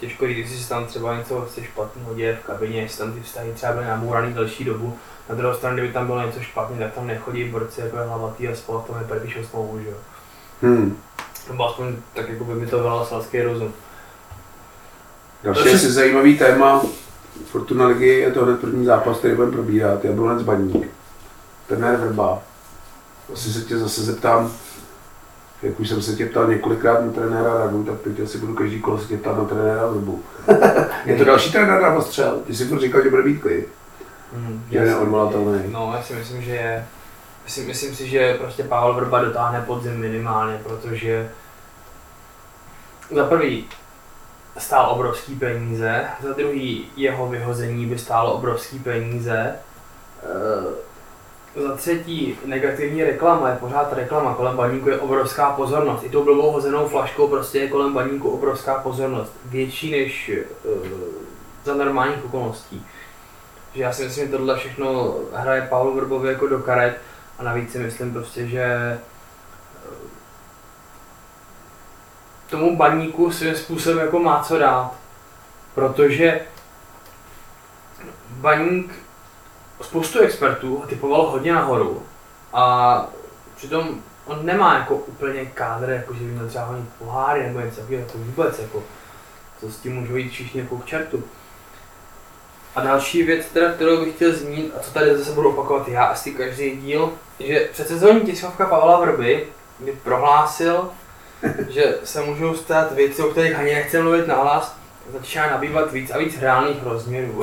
těžko říct, jestli se tam třeba něco vlastně špatného děje v kabině, jestli tam ty vztahy třeba byly namouraný delší dobu. Na druhou stranu, kdyby tam bylo něco špatně, tak tam nechodí borci jako je hlavatý a spolu v tom je první smlouvu, že jo. Hmm. Nebo aspoň tak jako by mi to velal selský rozum. Další To se- asi zajímavý téma Fortuna ligy je to hned první zápas, který budeme probírat. Jablonec Baník. Trenér Vrba. Asi se tě zase zeptám, jak už jsem se tě ptal několikrát na trenéra Radu, tak teď asi budu každý kolo se tě ptát na trenéra Vrbu. je to další trenér na ostřel. Ty jsi furt říkal, že bude být klid. Že je neodvolatelný. No, já si myslím, že je. Myslím, myslím si, že prostě Pavel Vrba dotáhne podzim minimálně, protože za prvý stál obrovský peníze, za druhý jeho vyhození by stálo obrovský peníze, e, za třetí negativní reklama, je pořád reklama, kolem baníku je obrovská pozornost. I tou blbou hozenou flaškou prostě je kolem baníku obrovská pozornost. Větší než e, za normálních okolností. Že já si myslím, že tohle všechno hraje Pavel Vrbovi jako do karet a navíc si myslím prostě, že tomu baníku svým způsobem jako má co dát. Protože baník spoustu expertů typoval hodně nahoru a přitom on nemá jako úplně kádr, jako že by měl třeba honit poháry nebo něco takového, jako vůbec jako, to s tím můžou jít všichni jako k čertu. A další věc, teda, kterou bych chtěl zmínit, a co tady zase budu opakovat já asi každý díl, že předsezónní tiskovka Pavla Vrby mi prohlásil, že se můžou stát věci, o kterých ani nechce mluvit nahlas, začíná nabývat víc a víc reálných rozměrů.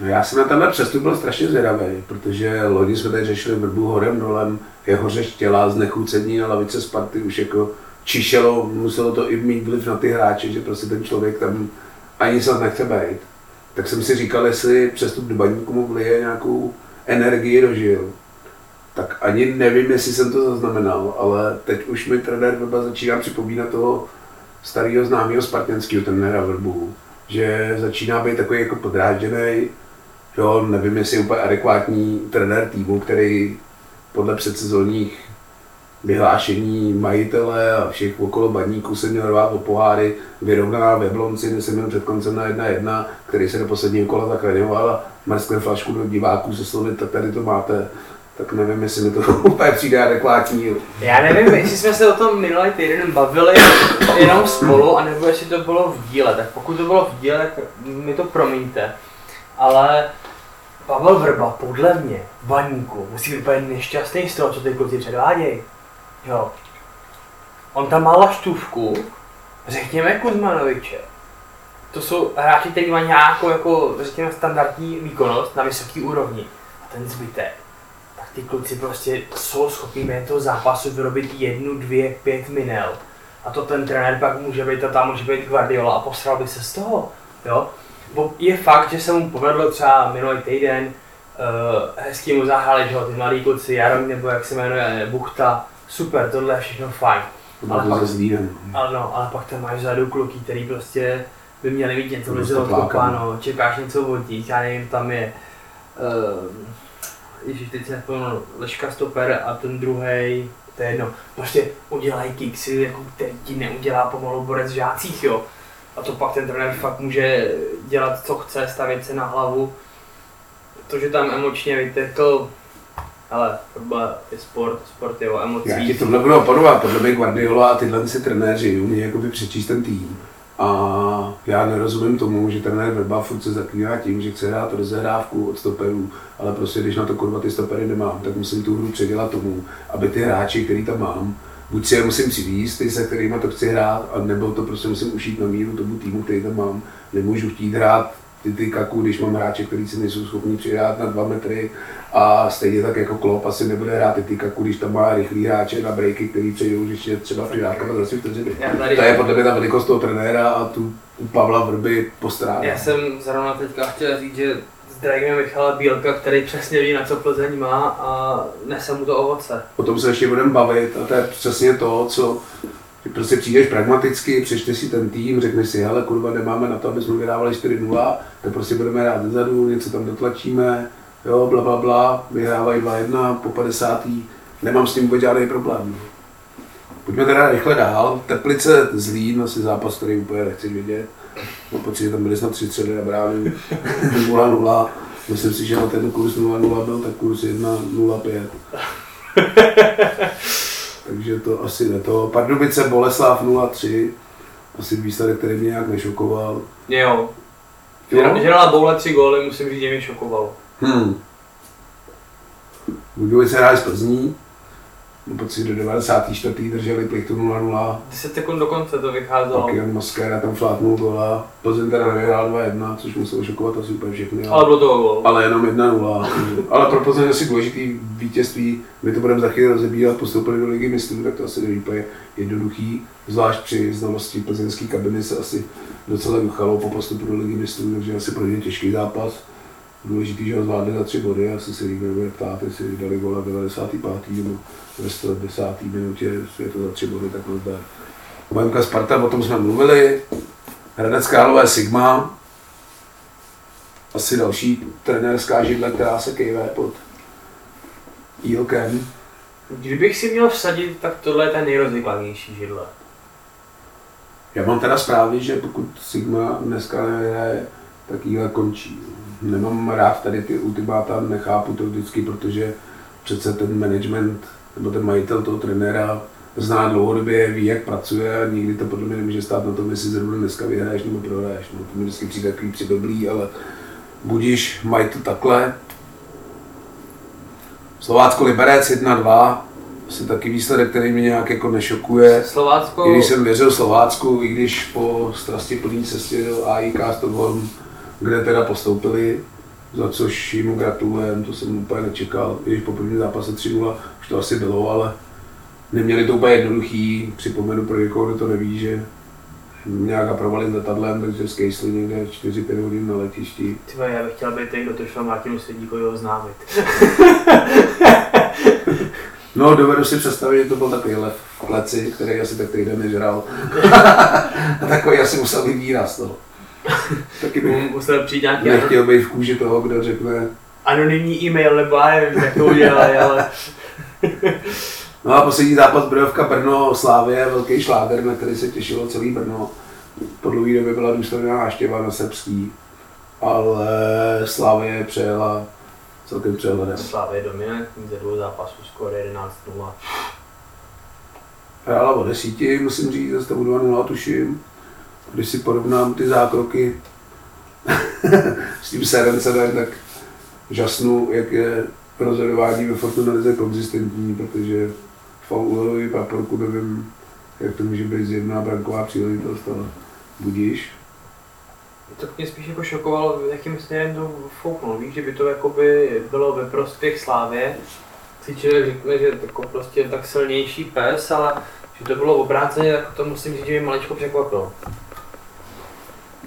No já jsem na tenhle přestup byl strašně zvědavý, protože loni jsme tady řešili vrbu horem dolem, jeho řeč těla, znechucení na lavice Sparty už jako čišelo, muselo to i mít vliv na ty hráče, že prostě ten člověk tam ani se nechce být. Tak jsem si říkal, jestli přestup do baníku mu vlije nějakou energii do žil. Tak ani nevím, jestli jsem to zaznamenal, ale teď už mi trenér Vrba začíná připomínat toho starého známého spartanského trenéra Vrbu, že začíná být takový jako podrážděný, jo, nevím, jestli je úplně adekvátní trenér týmu, který podle předsezónních vyhlášení majitele a všech okolo baníků se měl rvát o poháry, vyrovnaná ve Blonci, kde jsem měl před koncem na 1-1, který se do posledního kola zachraňoval a mrskne flašku do diváků se slovy, tak tady to máte. Tak nevím, jestli mi to úplně přijde adekvátní. Já nevím, jestli jsme se o tom minulý týden bavili jenom spolu, anebo jestli to bylo v díle. Tak pokud to bylo v díle, tak mi to promiňte. Ale Pavel Vrba, podle mě, baníku, musí být úplně nešťastný z toho, co ty kluci předvádějí. Jo. on tam má laštůvku, řekněme Kuzmanoviče. To jsou hráči, kteří mají nějakou, jako, řekněme, standardní výkonnost na vysoké úrovni. A ten zbytek, ty kluci prostě jsou schopni během toho zápasu vyrobit jednu, dvě, pět minel. A to ten trenér pak může být, a tam může být Guardiola a posral by se z toho. Jo? Bo je fakt, že se mu povedlo třeba minulý týden uh, hezký mu zahráli, že jo, ty mladí kluci, Jaromír nebo jak se jmenuje, Buchta, super, tohle je všechno fajn. Ale Ale pak, zlý, ale, no, ale pak tam máš vzadu kluky, který prostě by měli mít něco To mezi to odkopáno, čekáš něco od nich, já nevím, tam je, uh, ježiš, teď se nepomenu, Leška stoper a ten druhý, to je jedno, prostě udělají kiksy, jako který ti neudělá pomalu borec v žácích, jo. A to pak ten trenér fakt může dělat, co chce, stavět se na hlavu. To, že tam emočně vytekl, ale fotbal je sport, sport je o emocích. Já ti tohle budu oponovat, podle mě Guardiola a tyhle si trenéři umí jakoby přečíst ten tým. A já nerozumím tomu, že trenér Vrba furt se zaklíná tím, že chce hrát rozehrávku od stoperů, ale prostě když na to kurva ty stopery nemám, tak musím tu hru předělat tomu, aby ty hráči, který tam mám, buď si je musím přivízt, ty se kterými to chci hrát, a nebo to prostě musím ušít na míru tomu týmu, který tam mám. Nemůžu chtít hrát ty, ty kaku, když mám hráče, kteří si nejsou schopni přihrát na dva metry a stejně tak jako Klopp asi nebude hrát kaku, když tam má rychlý hráče na breaky, který přejdou, je třeba přihrávka za 3 vteřiny. To je podle mě ta velikost toho trenéra a tu u Pavla Vrby postrádá. Já jsem zrovna teďka chtěl říct, že zdravíme Michala Bílka, který přesně ví, na co Plzeň má a nese mu to ovoce. O tom se ještě budeme bavit a to je přesně to, co ty prostě přijdeš pragmaticky, přečteš si ten tým, řekneš si, hele kurva, nemáme na to, aby jsme vyhrávali 4-0, tak prostě budeme hrát zezadu, něco tam dotlačíme, jo, bla, bla, bla, vyhrávají 2-1 po 50. Nemám s tím vůbec žádný problém. Pojďme teda rychle dál. Teplice Zlín, asi zápas, který úplně nechci vidět. Mám pocit, že tam byli snad 3 střely na bránu, 0-0. Myslím si, že na ten kurz 0-0 byl, tak kurz 1-0-5. Takže to asi ne to. Pardubice Boleslav 0-3. Asi výsledek, který mě nějak nešokoval. Jo. Jo? Že dala Boule tři góly, musím říct, že mě šokovalo. Hmm. Budějovice hráli z Plzní. Mám pocit, do 94. drželi plichtu 0-0. 10 sekund do konce to vycházelo. Pak Jan Maskera tam fláknul gola. Plzeň teda nevyhrál 2-1, což muselo šokovat asi úplně všechny. Ale bylo to gól. ale jenom 1-0. ale pro Plzeň asi důležitý vítězství, my to budeme za chvíli rozebírat, postoupili do ligy mistrů, tak to asi není úplně jednoduchý, zvlášť při znalosti plzeňské kabiny se asi docela duchalo po postupu do ligy mistrů, takže asi pro ně těžký zápas. Důležitý, že ho zvládli za tři body, asi se nikdo nebude ptát, jestli dali gola v 95. nebo ve 110. minutě, jestli je to za tři body, tak to zdá. Bohemka Sparta, o tom jsme mluvili. Hradec Králové Sigma, asi další trenérská židle, která se kejve pod Jílkem. Kdybych si měl vsadit, tak tohle je ten nejrozvykladnější židle. Já mám teda zprávy, že pokud Sigma dneska nevyhraje, tak Jílek končí. Nemám rád tady ty ultimáta, nechápu to vždycky, protože přece ten management nebo ten majitel toho trenéra zná dlouhodobě, ví, jak pracuje a nikdy to podle mě nemůže stát na tom, jestli zrovna dneska vyhraješ nebo prohraješ. No, to mi vždycky přijde takový přidoblý, ale budíš, mají to takhle. Slovácko Liberec 1-2, asi taky výsledek, který mě nějak jako nešokuje. Slovácko, I když jsem věřil Slovácku, i když po strasti plný cestě do AIK Stockholm, kde teda postoupili, za což jim gratulujem, to jsem úplně nečekal, když po prvním zápase 3-0 už to asi bylo, ale neměli to úplně jednoduchý, připomenu pro někoho, kdo to neví, že nějaká provalit letadlem, takže z Kejsli někde 4-5 hodin na letišti. Tyba, já bych chtěl být ten, kdo to šel Martinu Svědíkovi oznámit. No, dovedu si představit, že to byl takový lev v kleci, který asi tak týden nežral. A takový asi musel být výraz toho. Taky bych Musel přijít nějaký nechtěl být v kůži toho, kdo řekne, anonymní e-mail, nebo já nevím, jak to udělali, ale No a poslední zápas Brojovka Brno Slávě, velký šláger, na který se těšilo celý Brno. Po dlouhé době byla důstojná návštěva na Srbský, ale Slávě přejela celkem přehledem. Slávě dominant, ze dvou zápasů skoro 11-0. Hrála o desíti, musím říct, za stavu 2-0 tuším. Když si porovnám ty zákroky s tím Serencem, tak žasnu, jak je rozhodování ve Fortuna Lize konzistentní, protože faulový paporku nevím, jak to může být zjevná branková příležitost, ale budíš. To mě spíš jako šokovalo, jakým směrem to fouknul. Víš, že by to jakoby bylo ve prospěch Slávě. Si člověk řekne, že je jako prostě tak silnější pes, ale že to bylo obráceně, tak to musím říct, že mě maličko překvapilo.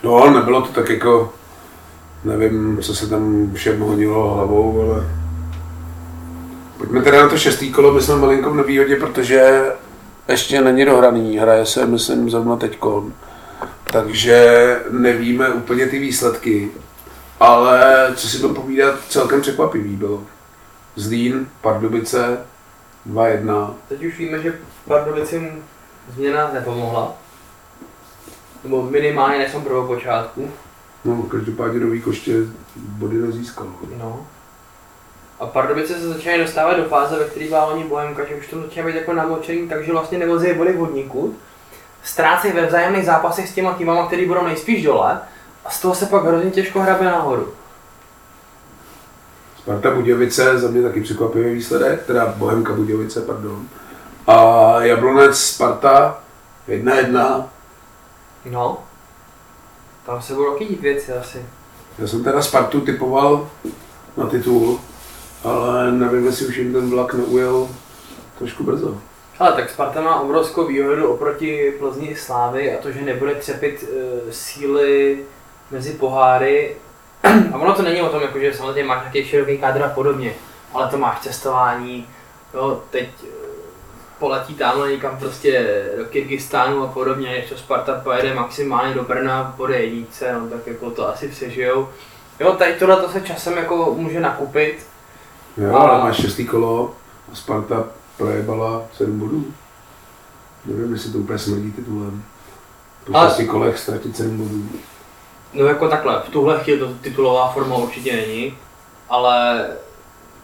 No, nebylo to tak jako, nevím, co se tam všem honilo hlavou, ale Pojďme teda na to šestý kolo, my jsme malinko v nevýhodě, protože ještě není dohraný, hraje se, myslím, zrovna teďkon. Takže nevíme úplně ty výsledky, ale co si to povídat, celkem překvapivý bylo. Zlín, Pardubice, 2-1. Teď už víme, že Pardubicím změna nepomohla. Nebo minimálně než jsem prvopočátku. No, každopádně nový koště body nezískal. No. A Pardubice se začínají dostávat do fáze, ve které byla oni Bohemka, že už to začíná být jako namočený, takže vlastně nevozí body vodníku. Ztrácejí ve vzájemných zápasech s těma týmama, který budou nejspíš dole. A z toho se pak hrozně těžko hrabe nahoru. Sparta Budějovice, za mě taky překvapivý výsledek, teda Bohemka Budějovice, pardon. A Jablonec Sparta 1-1. No. Tam se budou dít věci asi. Já jsem teda Spartu typoval na titul, ale nevím, jestli už jim ten vlak neujel trošku brzo. Ale tak Sparta má obrovskou výhodu oproti Plzni Slávy a to, že nebude třepit uh, síly mezi poháry. A ono to není o tom, jako, že samozřejmě máš nějaký široký kádr a podobně, ale to máš cestování, jo, teď poletí tamhle někam prostě do Kyrgyzstánu a podobně, než to Sparta pojede maximálně do Brna po jednice, no tak jako to asi přežijou. Jo, tady tohle to se časem jako může nakupit, Jo, ale máš šestý kolo a Sparta projebala 7 bodů. Nevím, jestli to úplně smrdí titulem. Po ale... šesti kolech ztratit 7 bodů. No jako takhle, v tuhle chvíli to titulová forma určitě není, ale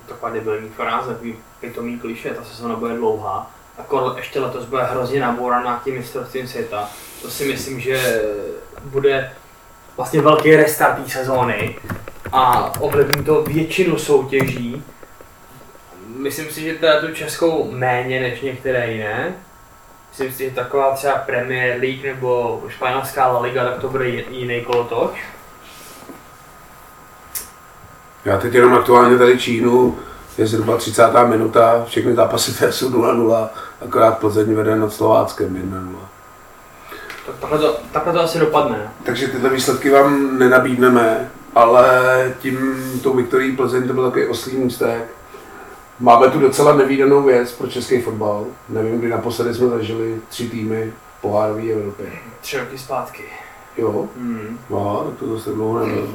taková debilní fráze, takový pitomý kliše, ta sezona bude dlouhá. A ještě letos bude hrozně nabouraná tím mistrovstvím světa. To si myslím, že bude vlastně velký restart sezóny a ovlivní to většinu soutěží myslím si, že teda tu českou méně než některé jiné. Myslím si, že taková třeba Premier League nebo španělská La Liga, tak to bude jiný kolotoč. Já teď jenom aktuálně tady Čínu, je zhruba 30. minuta, všechny zápasy jsou 0-0, akorát Plzeň vede nad Slováckem 1-0. Tak takhle to, takhle to asi dopadne. Takže tyhle výsledky vám nenabídneme, ale tím tou Viktorií Plzeň to byl takový oslý můstek Máme tu docela nevýdanou věc pro český fotbal. Nevím, kdy naposledy jsme zažili tři týmy pohárové Evropy. Tři roky zpátky. Jo? Mm. No, tak to zase dlouho nebylo.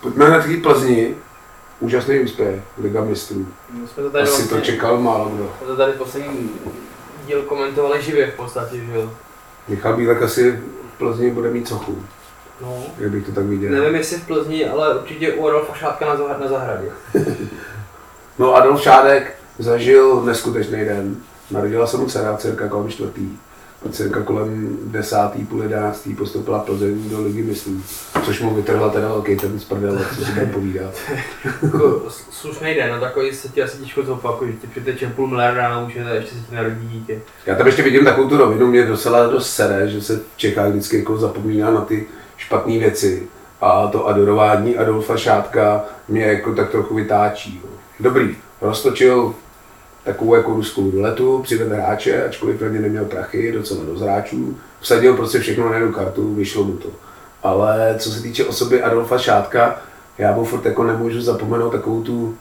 Pojďme na té Plzni. Úžasný úspěch, Liga mistrů. My jsme to tady Asi vlastně, to čekal málo kdo. Jsme to tady poslední díl komentovali živě v podstatě, že jo? Michal Bílek asi v Plzni bude mít cochu. No. Jak bych to tak viděl. Nevím, jestli v Plzni, ale určitě u Adolfa Šátka na, na zahradě. no Adolf Šádek zažil neskutečný den. Narodila se mu dcera, dcerka kolem čtvrtý. A dcerka kolem desátý, půl jedenáctý postoupila Plzeň do ligy mistrů. Což mu vytrhla teda velký ten z prdele, co si budeme povídat. jako, slušný den, no takový se ti asi těžko zopakuje, že ti přiteče půl miliarda na účet a ještě se ti narodí dítě. Já tam ještě vidím takovou tu rovinu, mě docela dost sere, že se v Čechách vždycky jako zapomíná na ty špatné věci a to adorování Adolfa Šátka mě jako tak trochu vytáčí. Dobrý, roztočil takovou jako ruskou ruletu, přivedl hráče, ačkoliv prvně neměl prachy, docela do zráčů, vsadil prostě všechno na jednu kartu, vyšlo mu to. Ale co se týče osoby Adolfa Šátka, já mu furt jako nemůžu zapomenout takovou tu,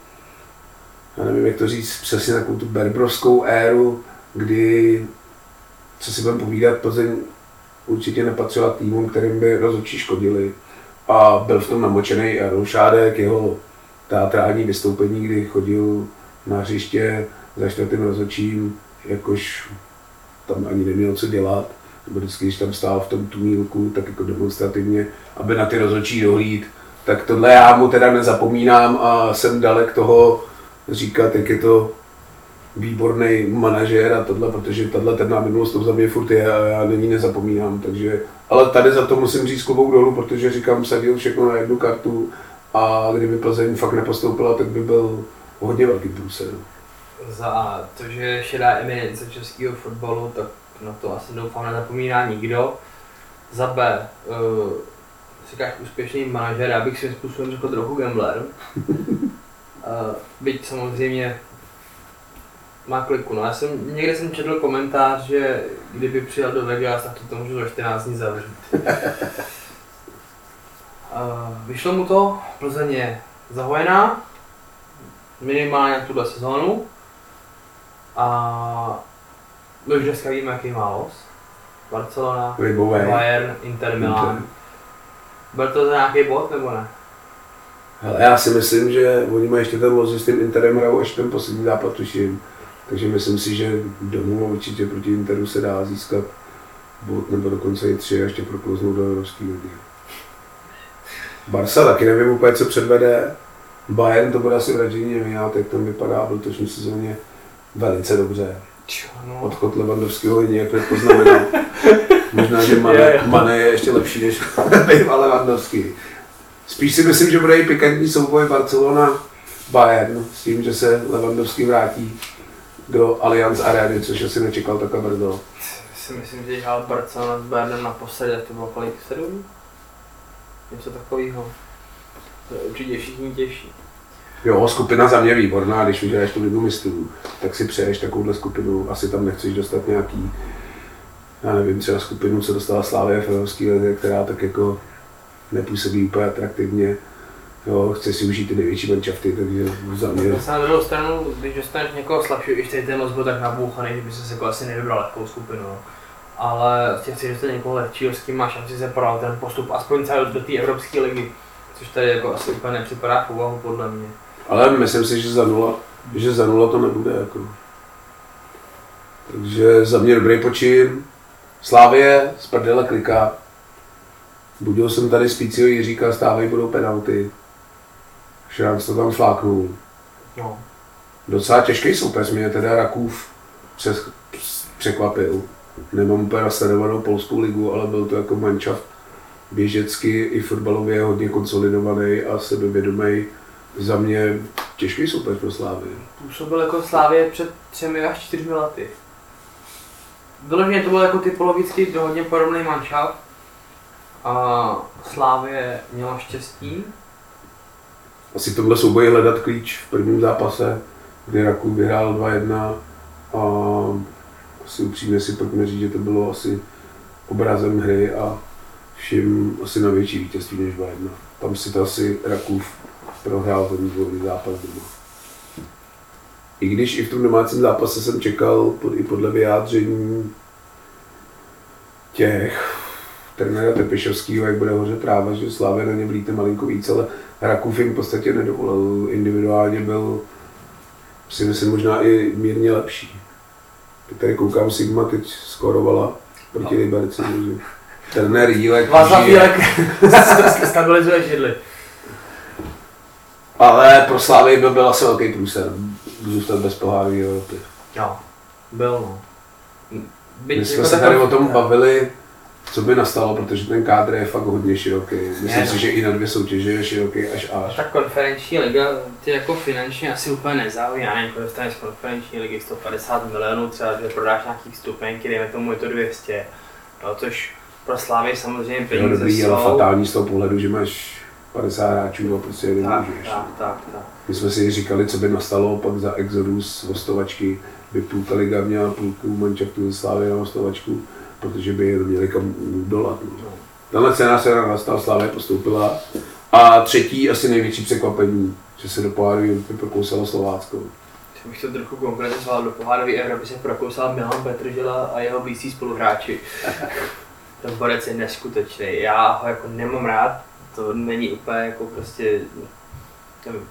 já nevím, jak to říct, přesně takovou tu berbrovskou éru, kdy, co si budeme povídat, Plzeň určitě nepatřila týmům, kterým by rozhodčí škodili. A byl v tom namočený Aaron Šádek, jeho teatrální vystoupení, kdy chodil na hřiště za čtvrtým rozhodčím, jakož tam ani neměl co dělat, nebo vždycky, když tam stál v tom tumílku, tak jako demonstrativně, aby na ty rozhodčí dohlíd, tak tohle já mu teda nezapomínám a jsem dalek toho říkat, jak je to výborný manažer a tohle, protože tahle ten minulost to za mě furt je a já není nezapomínám, takže, ale tady za to musím říct klubou dolů, protože říkám, sadil všechno na jednu kartu a kdyby Plzeň fakt nepostoupila, tak by byl hodně velký průser. Za to, že je šedá eminence českého fotbalu, tak na to asi doufám nezapomíná nikdo. Za B, uh, říkáš úspěšný manažer, já bych svým způsobem řekl trochu gambler. Uh, byť samozřejmě má kliku. No já jsem, někde jsem četl komentář, že kdyby přijel do Vegas, tak to, to můžu za 14 dní zavřít. uh, vyšlo mu to, Plzeň je zahojená, minimálně na tuhle sezónu. A my už dneska víme, jaký má los. Barcelona, Libové. Bayern, Inter, Milan. Byl to za nějaký bod nebo ne? Ale já si myslím, že oni mají ještě ten los s tím Interem hrajou až ten poslední zápas, tuším. Takže myslím si, že domů určitě proti Interu se dá získat bod nebo dokonce i tři a ještě proklouznout do Evropské ligy. Barca taky nevím úplně, co předvede. Bayern to bude asi vraždění nevyját, jak tam vypadá v letošní sezóně velice dobře. Čo, no. Odchod Levandovského je nějak nepoznamenal. Možná, že Mane, jo. Mane je ještě lepší než býval Levandovský. Spíš si myslím, že bude i pikantní souboj Barcelona Bayern s tím, že se Levandovský vrátí do Allianz Areny, což asi nečekal takhle brzo. Si myslím, že hrál Barcelona s Bayernem naposledy, to bylo kolik? Sedm? Něco takového. To je určitě všichni těžší. Jo, skupina za mě výborná, když vyhraješ tu ligu mistrů, tak si přeješ takovouhle skupinu, asi tam nechceš dostat nějaký, já nevím, třeba skupinu, co dostala Slávě v Evropské lize, která tak jako nepůsobí úplně atraktivně. Jo, chce si užít ty největší manšafty, takže za mě na druhou stranu, když dostaneš někoho slabšího, když tady ten byl tak nabouchaný, že by se jako asi nevybral lehkou skupinu. no. Ale těch chci dostat někoho lehčího, s kým má šanci se ten postup aspoň celý do té Evropské ligy. Což tady jako asi úplně nepřipadá v úvahu podle mě. Ale myslím si, že za nula, že za nula to nebude. Jako. Takže za mě dobrý počin. Slávě z prdele kliká. Budil jsem tady spícího Jiříka, stávají budou penalty. Šránc to tam fláknul. No. Docela těžký soupeř mě teda Rakův přes, překvapil. Nemám úplně nasledovanou polskou ligu, ale byl to jako mančaft běžecky i fotbalově hodně konsolidovaný a sebevědomý. Za mě těžký soupeř pro Slávy. Působil jako Slávě před třemi až čtyřmi lety. Vyloženě to byl jako typologicky hodně podobný manšaft. A Slávě měla štěstí. Asi v tomhle souboji hledat klíč v prvním zápase, kdy Rakův vyhrál 2-1 a asi upřímně si pojďme říct, že to bylo asi obrazem hry a všim asi na větší vítězství než 2-1. Tam si to asi Rakův prohrál ten dvouhý zápas doma. I když i v tom domácím zápase jsem čekal pod, i podle vyjádření těch trenéra Tepišovského, jak bude hořet tráva, že Slávě na ně vlíte malinko víc, ale Rakův jim v podstatě nedovolil. Individuálně byl si myslím možná i mírně lepší. Teď tady koukám, Sigma teď skorovala proti Liberci. takže Trenér Jílek Václav. Jílek stabilizuje židli. Ale pro Slávy by byl asi velký průser zůstat bez pohárové Evropy. Jo, byl no. Byť My jsme jako se tady o tom bavili, co by nastalo, protože ten kádr je fakt hodně široký. Myslím Je, si, no. že i na dvě soutěže je široký až až. Ta konferenční liga ty jako finančně asi úplně nezaují, já nevím, kolik dostaneš z konferenční ligy 150 milionů, třeba že prodáš nějaký vstupenky, dejme tomu je to 200, no, což pro Slávy samozřejmě Jo, peníze dobrý, jsou. ale fatální z toho pohledu, že máš 50 hráčů a prostě nemůžeš. tak, tak, tak. My jsme si říkali, co by nastalo pak za Exodus hostovačky, by půlka liga měla půlku manšaftu ze Slávy na hostovačku, protože by je měli kam dolat. No. No. Tenhle scénář se nastal, Slávě postoupila. A třetí, asi největší překvapení, že se do pohárové Evropy prokousalo Slovácko. Když bych to trochu konkretizoval, do pohárové Evropy se prokousal Milan Petržela a jeho blízcí spoluhráči. Ten borec je neskutečný, já ho jako nemám rád, to není úplně jako prostě, nevím.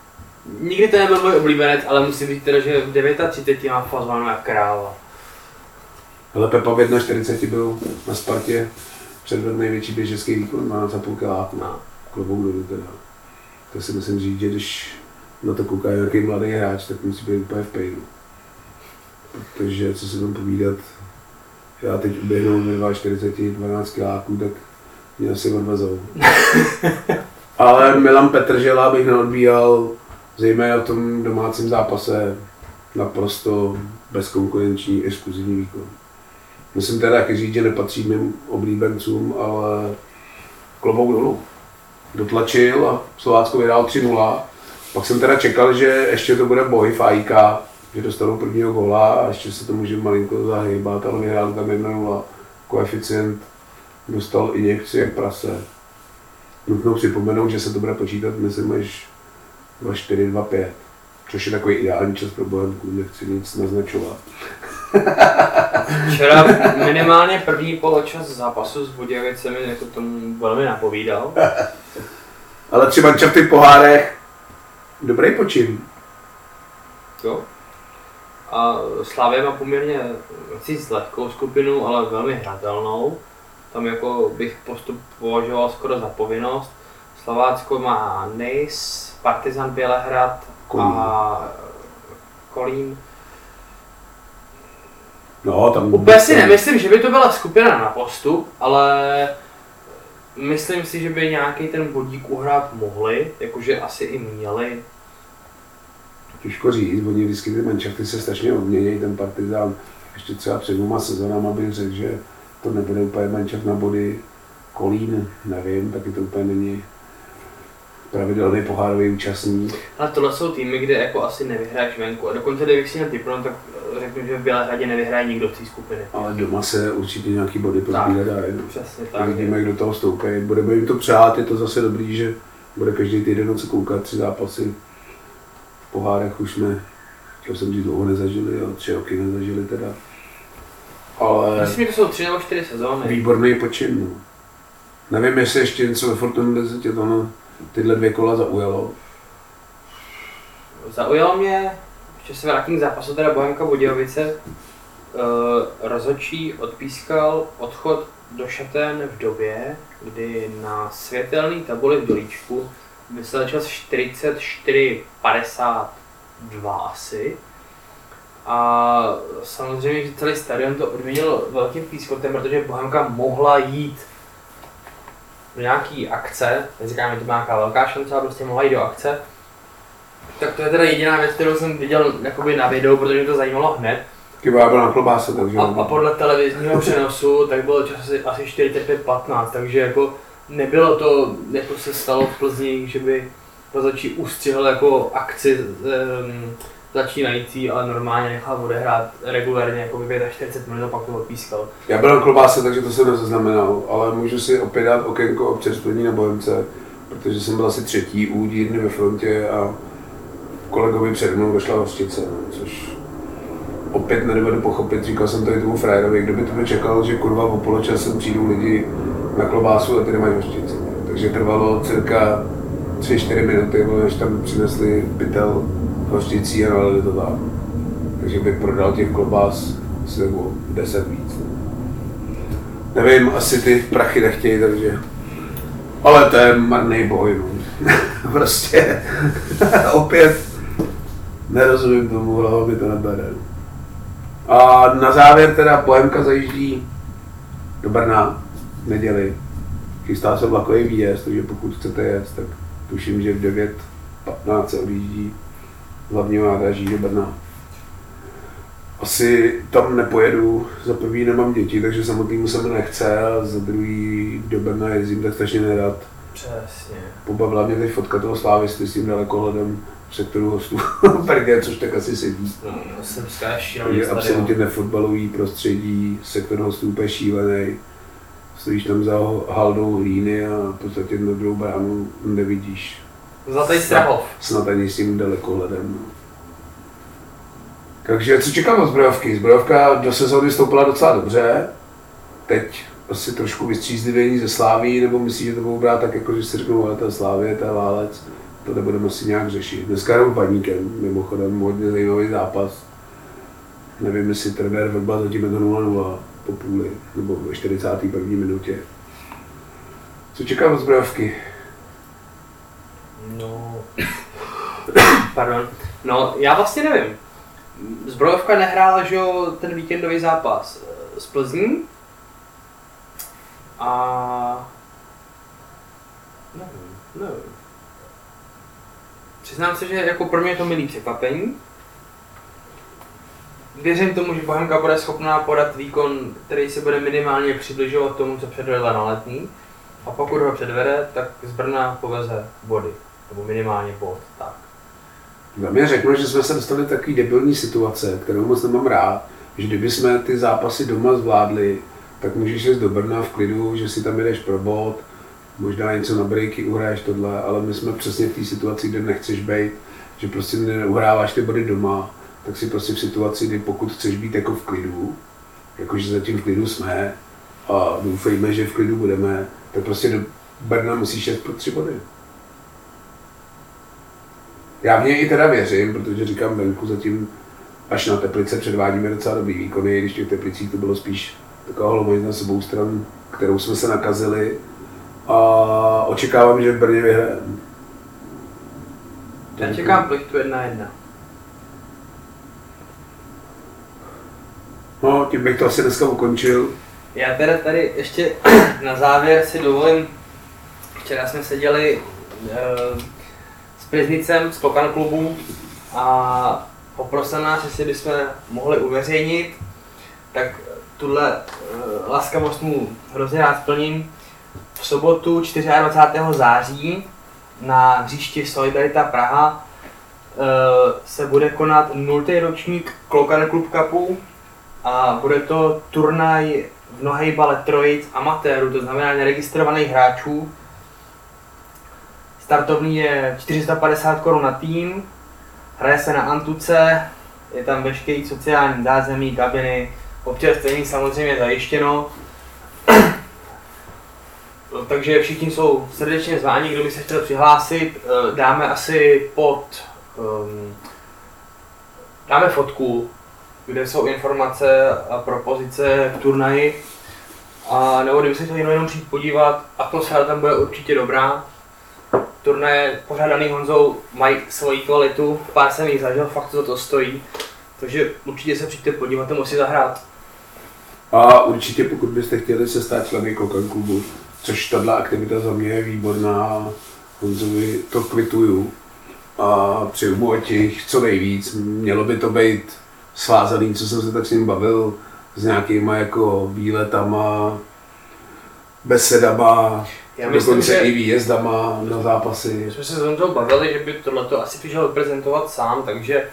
Nikdy to nebyl můj oblíbenec, ale musím říct teda, že v 39 má fazovanou jak kráva. Ale Pepa v 41 byl na Spartě předvedl největší běžecký výkon, má za půl kiláku. No. Klobouk dolů teda. To si myslím říct, že když na to kouká nějaký mladý hráč, tak musí být úplně v pejnu. Protože, co si tam povídat, já teď uběhnu ve 42, 12 kiláků, tak mě asi odvezou. Ale Milan Petržela bych neodbíjal, zejména v tom domácím zápase. naprosto bezkonkurenční, exkluzivní výkon. Musím teda taky říct, že nepatří mým oblíbencům, ale klobouk dolů. Dotlačil a Slovácko vyhrál 3-0. Pak jsem teda čekal, že ještě to bude boj v že dostanou prvního góla a ještě se to může malinko zahýbat, ale vyhrál tam 1-0. Koeficient dostal injekci jak prase. Nutno připomenout, že se to bude počítat, myslím, až 2-4, 2-5. Což je takový ideální čas pro Bohemku, nechci nic naznačovat. Včera minimálně první poločas zápasu s Budějovicemi jako tomu velmi napovídal. Ale třeba v těch pohárech dobrý počin. Jo. A Slavě má poměrně s lehkou skupinu, ale velmi hratelnou. Tam jako bych postup považoval skoro za povinnost. Slovácko má Nejs, Partizan Bělehrad Kolín. a Kolín. No, tam... Úplně si nemyslím, že by to byla skupina na postup, ale myslím si, že by nějaký ten bodík uhrát mohli, jakože asi i měli. Těžko říct, oni vždycky ty manšafty se strašně odměnějí, ten Partizán ještě třeba před dvěma sezónama bych řekl, že to nebude úplně manšaft na body. Kolín, nevím, taky to úplně není pravidelný pohárový účastník. Ale tohle jsou týmy, kde jako asi nevyhraješ venku. A dokonce, kdybych si měl typnout, tak řeknu, že v Bělehradě nevyhraje nikdo v té skupiny. Ale doma se určitě nějaký body pozbírat dají. Přesně tak. Vidíme, kdo toho stoupí. Budeme jim to přát, je to zase dobrý, že bude každý týden se koukat tři zápasy. V pohárech už jsme, chtěl jsem říct, dlouho nezažili, ale tři roky nezažili teda. Ale... Myslím, že to jsou tři nebo čtyři sezóny. Výborný počin. No. Nevím, jestli ještě něco ve Fortuna 10 tě to no, tyhle dvě kola zaujalo. Zaujalo mě, ještě se vrátím k zápasu, teda Bohemka Budějovice, uh, rozhodčí odpískal odchod do šaten v době, kdy na světelné tabuli v dolíčku vysel čas 44.52 asi. A samozřejmě, že celý stadion to odměnil velkým pískotem, protože Bohemka mohla jít do nějaký akce, neříkám, že to byla nějaká velká šance, ale prostě mohla jít do akce. Tak to je teda jediná věc, kterou jsem viděl jakoby na videu, protože mě to zajímalo hned. Chyba byla na klobáse, takže... A, a podle televizního přenosu, tak bylo čas asi, asi 45-15, takže jako nebylo to, jako se stalo v Plzni, že by rozhodčí ustřihl jako akci um, začínající, ale normálně nechal odehrát regulárně jako by 45 minut a pak to odpískal. Já byl na klobáse, takže to jsem nezaznamenal, ale můžu si opět dát okénko občerstvení na Bohemce, protože jsem byl asi třetí u dírny ve frontě a kolegovi před mnou došla hostice, což opět nedovedu pochopit, říkal jsem to i tomu frajerovi, kdo by to čekal, že kurva o poločase přijdou lidi na klobásu a ty nemají hostice. Takže trvalo cirka 3-4 minuty, než tam přinesli pytel hořčicí a nalili to tam. Takže bych prodal těch klobás asi nebo 10 víc. Nevím, asi ty prachy nechtějí, takže... Ale to je marný boj, no. prostě opět nerozumím tomu, hlava mi to nebere. A na závěr teda Bohemka zajíždí do Brna v neděli. Chystá se vlakový výjezd, takže pokud chcete jet, tak tuším, že v 9.15 se odjíždí hlavního nádraží do Brna. Asi tam nepojedu, za prvý nemám děti, takže samotnému se mi nechce a za druhý do Brna jezdím tak strašně nerad. Přesně. Pobavila mě teď fotka toho slávisty s tím dalekohledem v sektoru hostů Perge, což tak asi sedí. No, jsem šílený Je absolutně nefotbalový prostředí, sektor hostů úplně šílený. Stojíš tam za haldou hlíny a v podstatě na druhou bránu nevidíš Zlatý Strahov. Snad ani s tím dalekohledem. No. Takže co čekám od zbrojovky? Zbrojovka do sezóny stoupila docela dobře. Teď asi trošku vystřízlivění ze Sláví, nebo myslíš, že to budou brát tak, jako že si řeknou, ale to je Slávě, to je válec. To nebudeme asi nějak řešit. Dneska jenom paníkem, mimochodem, hodně zajímavý zápas. Nevím, jestli trenér Vrba zatím je to 0 po půli, nebo ve 41. minutě. Co čekám od zbrojovky? No, pardon. No, já vlastně nevím. Zbrojovka nehrála, že jo, ten víkendový zápas eh, s Plzní. A... Nevím, nevím. Přiznám se, že jako pro mě je to milý překvapení. Věřím tomu, že Bohemka bude schopná podat výkon, který se bude minimálně přibližovat tomu, co předvedla na letní. A pokud ho předvede, tak z Brna poveze body. Nebo minimálně bod. Tak. Za mě řeknu, že jsme se dostali do takové debilní situace, kterou moc nemám rád, že kdyby jsme ty zápasy doma zvládli, tak můžeš jít do Brna v klidu, že si tam jedeš pro bod, možná něco na breaky uhraješ tohle, ale my jsme přesně v té situaci, kde nechceš být, že prostě neuhráváš ty body doma, tak si prostě v situaci, kdy pokud chceš být jako v klidu, jakože zatím v klidu jsme a doufejme, že v klidu budeme, tak prostě do Brna musíš jet pro tři body. Já v něj i teda věřím, protože říkám venku zatím až na Teplice předvádíme docela dobrý výkony, když těch Teplicích to bylo spíš taková holomajit na sebou stranu, kterou jsme se nakazili a očekávám, že v Brně vyhrajeme. Já čekám plichtu 1-1. No, tím bych to asi dneska ukončil. Já teda tady ještě na závěr si dovolím, včera jsme seděli e, s Priznicem z Klokan klubu a poprosil nás, jestli bychom mohli uveřejnit, tak tuhle e, laskavost mu hrozně rád splním. V sobotu 24. září na hřišti Solidarita Praha e, se bude konat 0. ročník Klokan Club Cupu a bude to turnaj v nohejbale trojic amatérů, to znamená neregistrovaných hráčů. Startovní je 450 korun na tým, hraje se na Antuce, je tam veškerý sociální zázemí, kabiny, občerstvení samozřejmě zajištěno. Takže všichni jsou srdečně zváni, kdo by se chtěl přihlásit. Eh, dáme asi pod... Um, dáme fotku kde jsou informace a propozice k turnaji. A nebo kdyby se chtěl jenom přijít podívat, atmosféra tam bude určitě dobrá. Turnaje pořádaný Honzou mají svoji kvalitu, pár jsem jich zažil, fakt to to stojí. Takže určitě se přijďte podívat a si zahrát. A určitě pokud byste chtěli se stát členy Kokan klubu, což tato aktivita za mě je výborná, Honzovi to kvituju a přeju mu těch co nejvíc. Mělo by to být svázaný, co jsem se tak s ním bavil, s nějakýma jako výletama, besedama, Já myslím, dokonce že... i výjezdama na zápasy. My jsme se s toho bavili, že by tohle asi přišel prezentovat sám, takže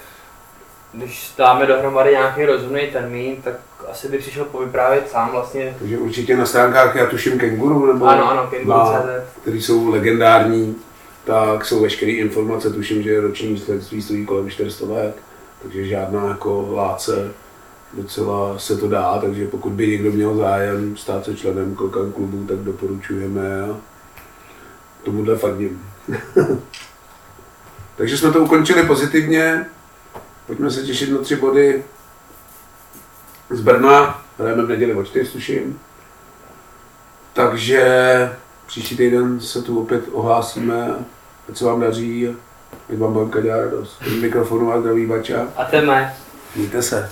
když dáme dohromady nějaký rozumný termín, tak asi by přišel povyprávět sám vlastně. Takže určitě na stránkách, já tuším Kenguru, nebo ano, ano, Kenguru na, který jsou legendární, tak jsou veškeré informace, tuším, že roční sledství stojí kolem 400 let takže žádná jako láce, docela se to dá, takže pokud by někdo měl zájem stát se členem Kokan klubu, tak doporučujeme a tomuhle fandím. takže jsme to ukončili pozitivně, pojďme se těšit na tři body z Brna, hrajeme v neděli o čtyři, tuším. Takže příští týden se tu opět ohlásíme, ať se vám daří. Ať vám banka dělá radost. Mikrofonu a zdraví Bača. A téme. Mějte se.